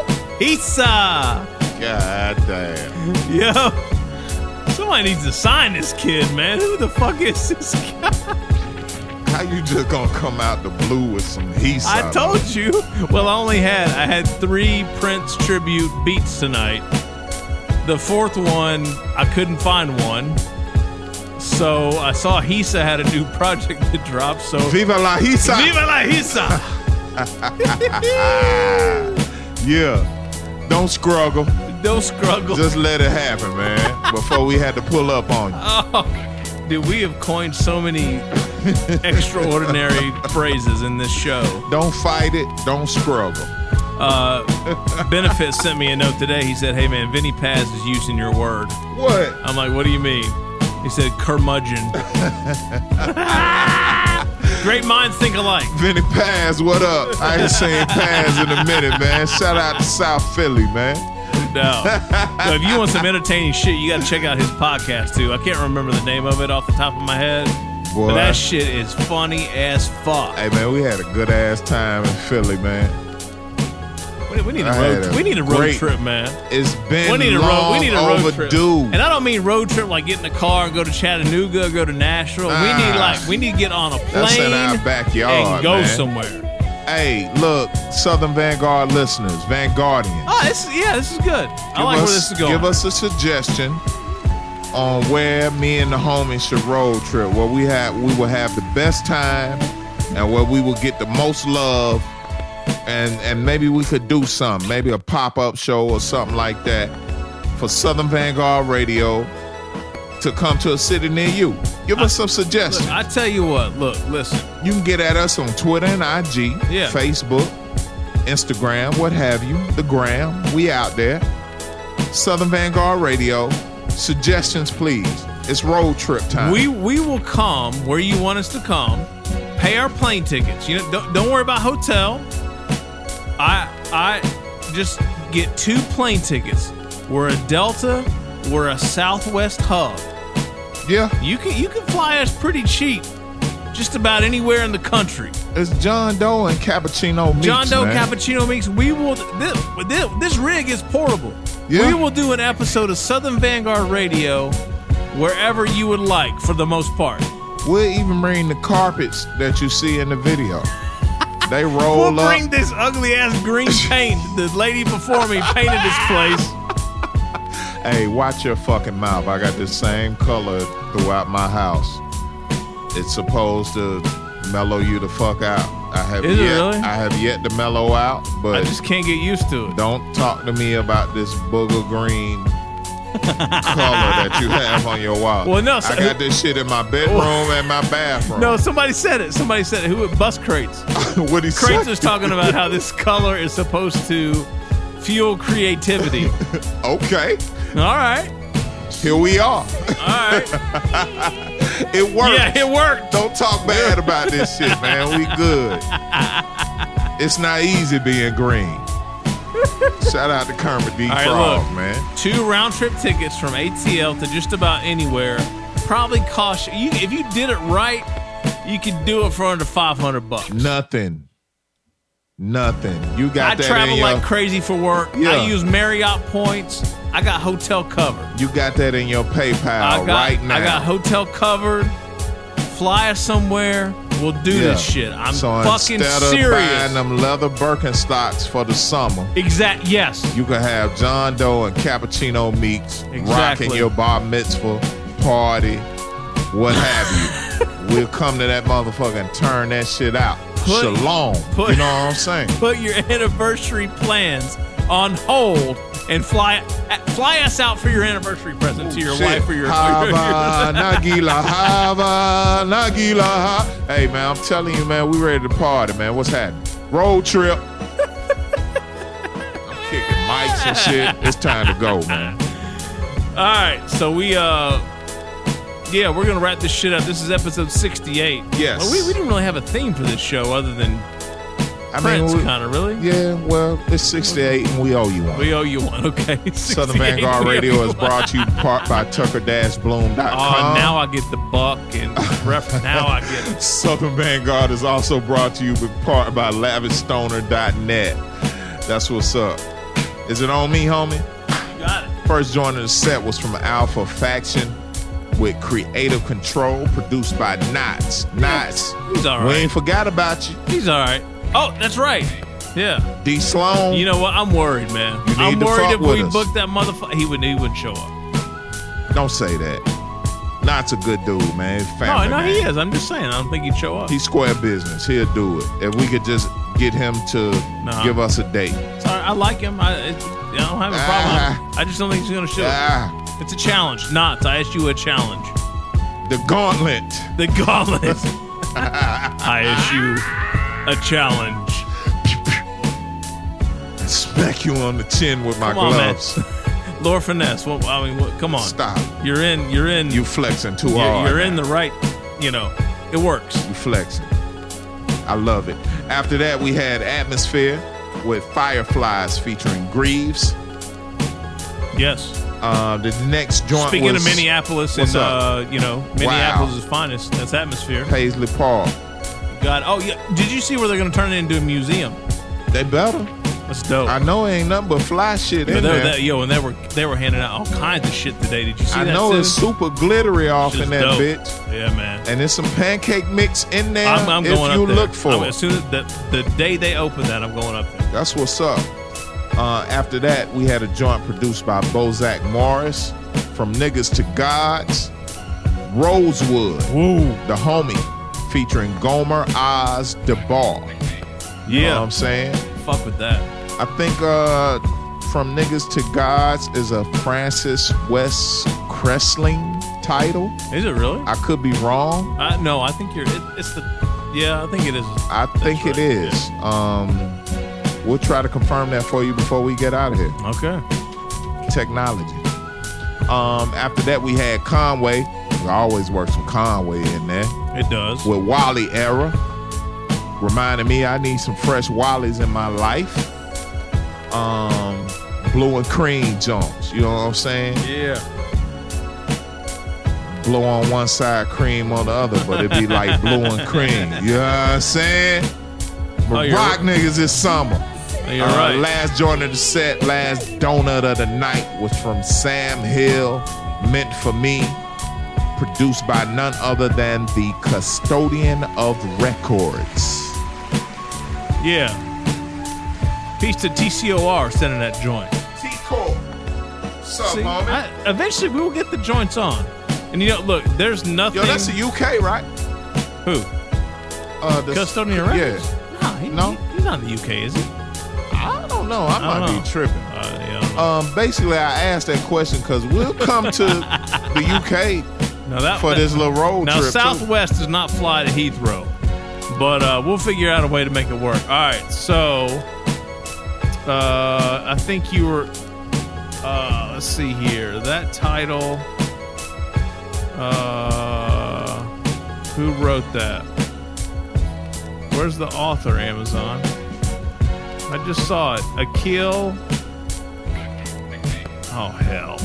Hisa! God damn. Yo. Somebody needs to sign this kid, man. Who the fuck is this guy? How you just gonna come out the blue with some heat? I told you. Well, I only had I had three Prince tribute beats tonight. The fourth one, I couldn't find one. So I saw Hisa had a new project to drop. So Viva la Hisa! Viva la Hisa! yeah. Don't struggle. Don't struggle. Just let it happen, man. Before we had to pull up on you. Oh, dude, we have coined so many extraordinary phrases in this show. Don't fight it. Don't struggle. Uh, Benefit sent me a note today. He said, "Hey man, Vinnie Paz is using your word." What? I'm like, "What do you mean?" He said, "Curmudgeon." Great minds think alike. Vinnie Paz, what up? I ain't saying Paz in a minute, man. Shout out to South Philly, man. No. so if you want some entertaining shit, you got to check out his podcast too. I can't remember the name of it off the top of my head, Boy. but that shit is funny as fuck. Hey man, we had a good ass time in Philly, man. We, we need a I road. a we need a road great- trip, man. It's been we need a road. long We need a road overdue. trip. And I don't mean road trip like get in the car and go to Chattanooga, go to Nashville. we need Ah. like we need to get on a plane That's in our backyard, and go man. somewhere. Hey, look, Southern Vanguard listeners, Vanguardians. Oh, this yeah, this is good. I Give like where us- this is going. Give us a suggestion on where me and the homies should road trip, where we have we will have the best time and where we will get the most love, and and maybe we could do something, maybe a pop up show or something like that for Southern Vanguard Radio to come to a city near you. Give us some suggestions. Look, I tell you what. Look, listen. You can get at us on Twitter and IG, Yeah. Facebook, Instagram, what have you, the gram. We out there. Southern Vanguard Radio. Suggestions, please. It's road trip time. We we will come where you want us to come. Pay our plane tickets. You know, don't, don't worry about hotel. I I just get two plane tickets. We're a Delta. We're a Southwest hub. Yeah, you can you can fly us pretty cheap, just about anywhere in the country. It's John Doe and Cappuccino Meats, John Doe man. Cappuccino Mix. We will. This, this, this rig is portable. Yeah. We will do an episode of Southern Vanguard Radio wherever you would like, for the most part. We'll even bring the carpets that you see in the video. They roll We'll up. bring this ugly ass green paint. The lady before me painted this place. Hey, watch your fucking mouth. I got the same color throughout my house. It's supposed to mellow you the fuck out. I have Is it yet really? I have yet to mellow out, but I just can't get used to it. don't talk to me about this booger green color that you have on your wall. Well, no, so- I got this shit in my bedroom and my bathroom. No, somebody said it. Somebody said it. Who? Bus crates. what he Crates was talking about how this color is supposed to fuel creativity. okay, All right. here we are. All right. it worked. Yeah, it worked. Don't talk bad about this shit, man. We good. It's not easy being green. Shout out to Kermit D. Right, Frog, look. man. Two round trip tickets from ATL to just about anywhere probably cost you if you did it right, you could do it for under 500 bucks. Nothing. Nothing. You got I that travel in your, like crazy for work. Yeah. I use Marriott points. I got hotel covered. You got that in your PayPal I got, right now. I got hotel covered. Fly us somewhere. We'll do Yeah. this shit. I'm so fucking instead of serious. buying them leather Birkenstocks for the summer, Exact. Yes. you can have John Doe and Cappuccino Meeks Exactly. rocking your bar mitzvah party, what have you. we'll come to that motherfucker and turn that shit out. Put- Shalom. put- you know what I'm saying? Put your anniversary plans on hold and fly fly us out for your anniversary present to your Shit. wife or your. Hava, Nagila, Hava, Nagila. Ha- Hey, man, I'm telling you, man, we ready to party, man. What's happening? Road trip. mics and shit. It's time to go, man. All right, so we uh, yeah, we're gonna wrap this shit up. This is episode sixty-eight. Yes. Well, we, we didn't really have a theme for this show other than I Prince, we- kind of really. Yeah, well, it's 68 and we owe you one. We owe you one, okay? Southern 68, Vanguard Radio is brought to you part by Tucker-Bloom.com. Oh, now I get the buck and ref. Now I get it. Southern Vanguard is also brought to you part by lavishstoner.net. That's what's up. Is it on me, homie? Got it. First joint of the set was from Alpha Faction with Creative Control, produced by Nottz. Nottz. He's all We ain't forgot about you. He's all right. Oh, that's right. Yeah. D Sloan. You know what? I'm worried, man. You need I'm worried if we us. booked that motherfucker, he would he wouldn't show up. Don't say that. Nottz a good dude, man. He's No, no, man. he is. I'm just saying. I don't think he'd show up. He's square business. He'll do it. If we could just get him to Nah. give us a date. Sorry, I like him. I, I don't have a problem. Ah. I just don't think he's gonna show. Ah. It's a challenge. Not. I asked you a challenge. The gauntlet. The gauntlet. I issue a challenge. Smack you on the chin with my Come on, man. gloves. Lord finesse. Well, I mean, what, come on. Stop. You're in. You're in. You flexing too you're, hard. You're in the right. You know, it works. You flexing. I love it. After that, we had Atmosphere with Fireflies featuring Grieves. Yes. Uh, the next joint Speaking was of Minneapolis and uh, you know Minneapolis' is finest, that's atmosphere. Paisley Park. God, oh yeah. Did you see where they're going to turn it into a museum? They better. That's dope. I know it ain't nothing but fly shit But in there. that- yo, and they were they were handing out all kinds of shit today. Did you see I that? I know too? it's super glittery off in that dope. bitch. Yeah, man. And there's some pancake mix in there I'm, I'm if going you up there. look for it. as soon as the the day they open that, I'm going up there. That's what's up. Uh, after that, we had a joint produced by Bozak Morris from Niggas to Gods. Rosewood, the homie, featuring Gomer Oz DeBar. You know Yeah. what I'm saying? Fuck with that. I think uh, from Niggas to Gods is a Francis West Cressling title. Is it really? I could be wrong. I, no, I think you're. It, it's the. Yeah, I think it is. I think it is. Um, we'll try to confirm that for you before we get out of here. Okay. Technology. Um, after that, we had Conway. We always work some Conway in there. It does. With Wally era. Reminding me I need some fresh Wallies in my life. Um, blue and cream Jones. You know what I'm saying? Yeah. blue on one side, cream on the other, but it'd be like blue and cream. You know what I'm saying? But Oh, rock niggas this summer. You're Uh, right. Last joint of the set, last donut of the night was from Sam Hill, Meant for Me, produced by none other than the custodian of records. Yeah. Peace to TCOR sending that joint. T-Core. What's up, See, homie? I, eventually we will get the joints on. And you know, look, there's nothing. Yo, that's the UK, right? Who? Uh, the Custodian Records? Yeah. Nah, he, No? he- he's not in the UK, is he? I don't know. I, I might know. be tripping. Uh, yeah, I don't know. Um, basically, I asked that question because we'll come to the UK Now that, for this little road now trip. too. Southwest does not fly to Heathrow, but uh, we'll figure out a way to make it work. All right, so uh, I think you were. Uh, let's see here. That title. Uh, who wrote that? Where's the author? Amazon. I just saw it. Akil. Oh hell,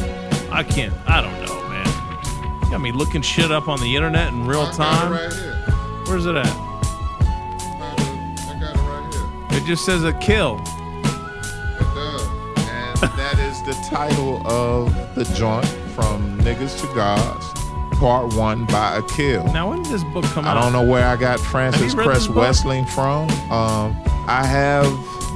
I can't. I don't know, man. Got me looking shit up on the internet in real time. Where's it at? I got it right here. It just says a kill. And that is the title of the joint from Niggas to Gods, part one by Akil. Now, when did this book come I out? I don't know where I got Francis Have you read Crest this book? Westling from. Um, I have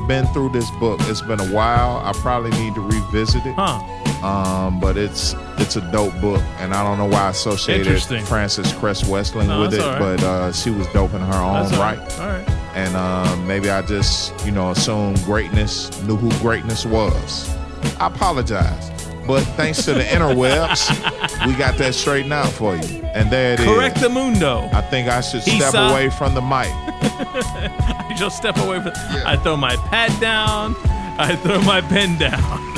been through this book. It's been a while. I probably need to revisit it. Huh. Um, but it's it's a dope book, and I don't know why I associated. Francis Crest Westling No, with it, right. but uh, she was dope in her own all right. right. All right. And uh, maybe I just, you know, assumed greatness, knew who greatness was. I apologize. But thanks to the interwebs, we got that straightened out for you. And there it is. Correct the mundo. I think I should step away from the mic. I just step away from. I throw my pad down, I throw my pen down.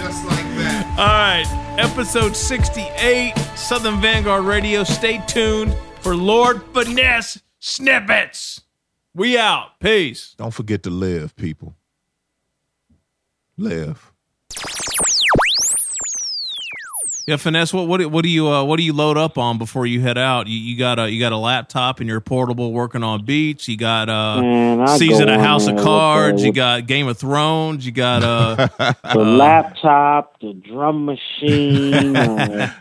Just like that. All right, episode 68, Southern Vanguard Radio. Stay tuned for Lord Finesse snippets. We out. Peace. Don't forget to live, people. Live. Yeah, finesse. What what do- what do you uh, what do you load up on before you head out? You, you got a you got a laptop and you're portable working on beats. You got uh, Man, season go of House of Cards. You got Game of Thrones. You got uh, the laptop, the drum machine, uh,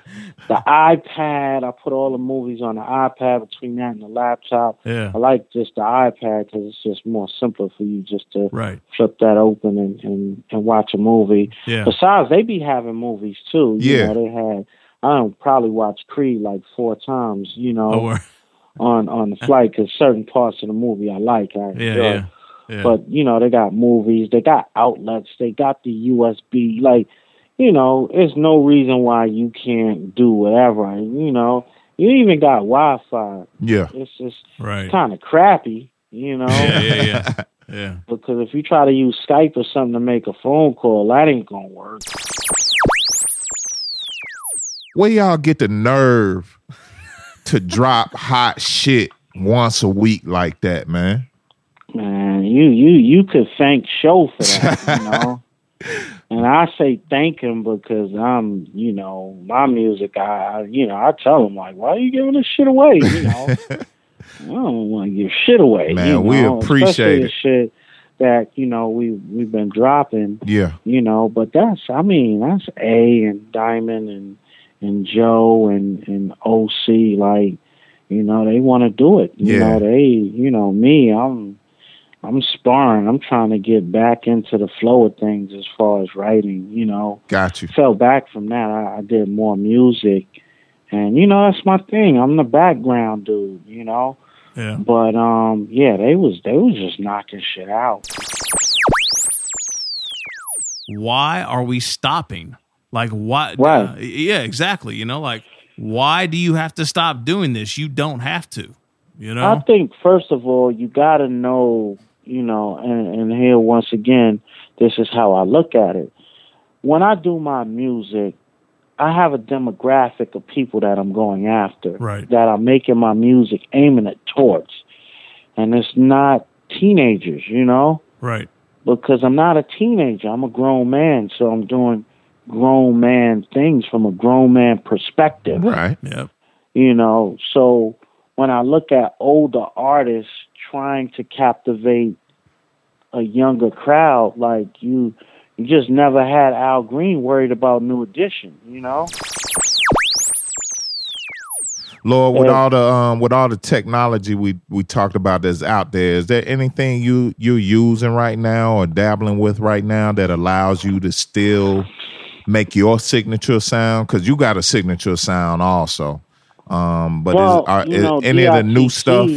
the iPad. I put all the movies on the iPad between that and the laptop. Yeah. I like just the iPad because it's just more simpler for you just to Right. flip that open and, and, and watch a movie. Yeah. Besides, they be having movies too. You Yeah. know, they had. I don't probably watch Creed like four times. You know. Oh, on on the flight because certain parts of the movie I like. I Yeah, yeah, yeah. But you know, they got movies, they got outlets, they got the USB. Like, you know, there's no reason why you can't do whatever. You know, you even got Wi-Fi. Yeah. It's just Right. kind of crappy. You know. yeah, yeah, yeah, yeah. Because if you try to use Skype or something to make a phone call, that ain't gonna work. Where y'all get the nerve to drop hot shit once a week like that, man? Man, you you you could thank Show for that, you know. and I say thank him because I'm, you know, my music. I, I you know, I tell him like, why are you giving this shit away? You know, I don't want to give shit away. Man, you we appreciate it. shit that you know we we've been dropping. Yeah. You know, but that's I mean that's A and Diamond and and Joe and and OC like you know they want to do it. You Yeah. know they you know me I'm I'm sparring. I'm trying to get back into the flow of things as far as writing. You know, Got you. fell back from that. I, I did more music, and you know that's my thing. I'm the background dude. You know. Yeah. But um, yeah, they was they was just knocking shit out. Why are we stopping? Like what? Right. uh, yeah, exactly. You know, like why do you have to stop doing this? You don't have to. You know. I think first of all, you got to know, you know, and, and here once again, this is how I look at it. When I do my music, I have a demographic of people that I'm going after, Right. that I'm making my music aiming it towards, and it's not teenagers, you know, right. because I'm not a teenager. I'm a grown man, so I'm doing grown man things from a grown man perspective Right. Yep. you know so when i look at older artists trying to captivate a younger crowd like you you just never had al green worried about new edition you know Lord, with all the um, with all the technology we we talked about that's out there, is there anything you you're using right now or dabbling with right now that allows you to still make your signature sound? Because you got a signature sound also. Um, but well, is, are, is know, any of the new stuff?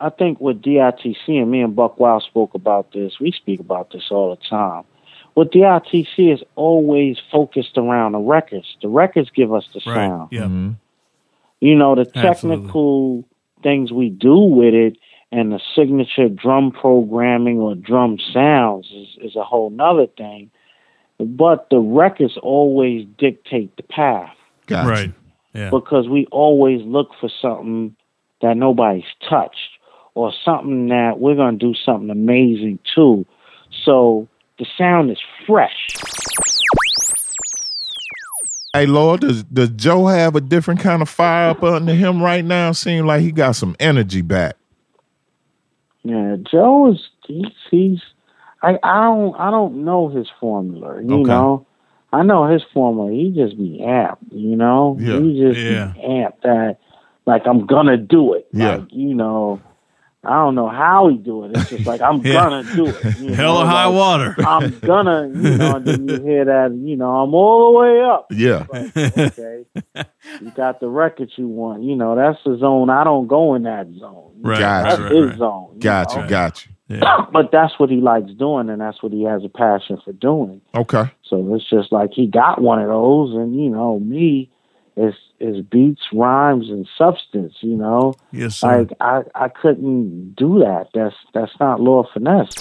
I think with DITC and me and Buck Wild spoke about this. We speak about this all the time. With DITC is always focused around the records. The records give us the sound. Yeah. Mm-hmm. You know, the Absolutely. technical things we do with it and the signature drum programming or drum sounds is, is a whole nother thing. But the records always dictate the path Gotcha. Right. Yeah. because we always look for something that nobody's touched or something that we're going to do something amazing too. So the sound is fresh. Hey, Lord, does does Joe have a different kind of fire up under him right now? Seem like he got some energy back. Yeah, Joe is he's, he's I I don't I don't know his formula. You Okay. know, I know his formula. He just be amped. You know, Yeah. he just Yeah. be amped that like I'm gonna do it. Yeah. Like, you know, I don't know how he do it. It's just like I'm Yeah. gonna do it. You Hell know, or high like, water. I'm gonna, you know, and then you hear that, you know, I'm all the way up. Yeah. Like, okay, you got the record you want. You know, that's the zone. I don't go in that zone. Right. Gotcha. That's right, his right. zone. you Got you, know? got you. Yeah. but that's what he likes doing, and that's what he has a passion for doing. Okay. So it's just like he got one of those, and you know, me, it's is beats, rhymes, and substance. You know, Yes, sir. like I I couldn't do that. That's that's not Lord Finesse.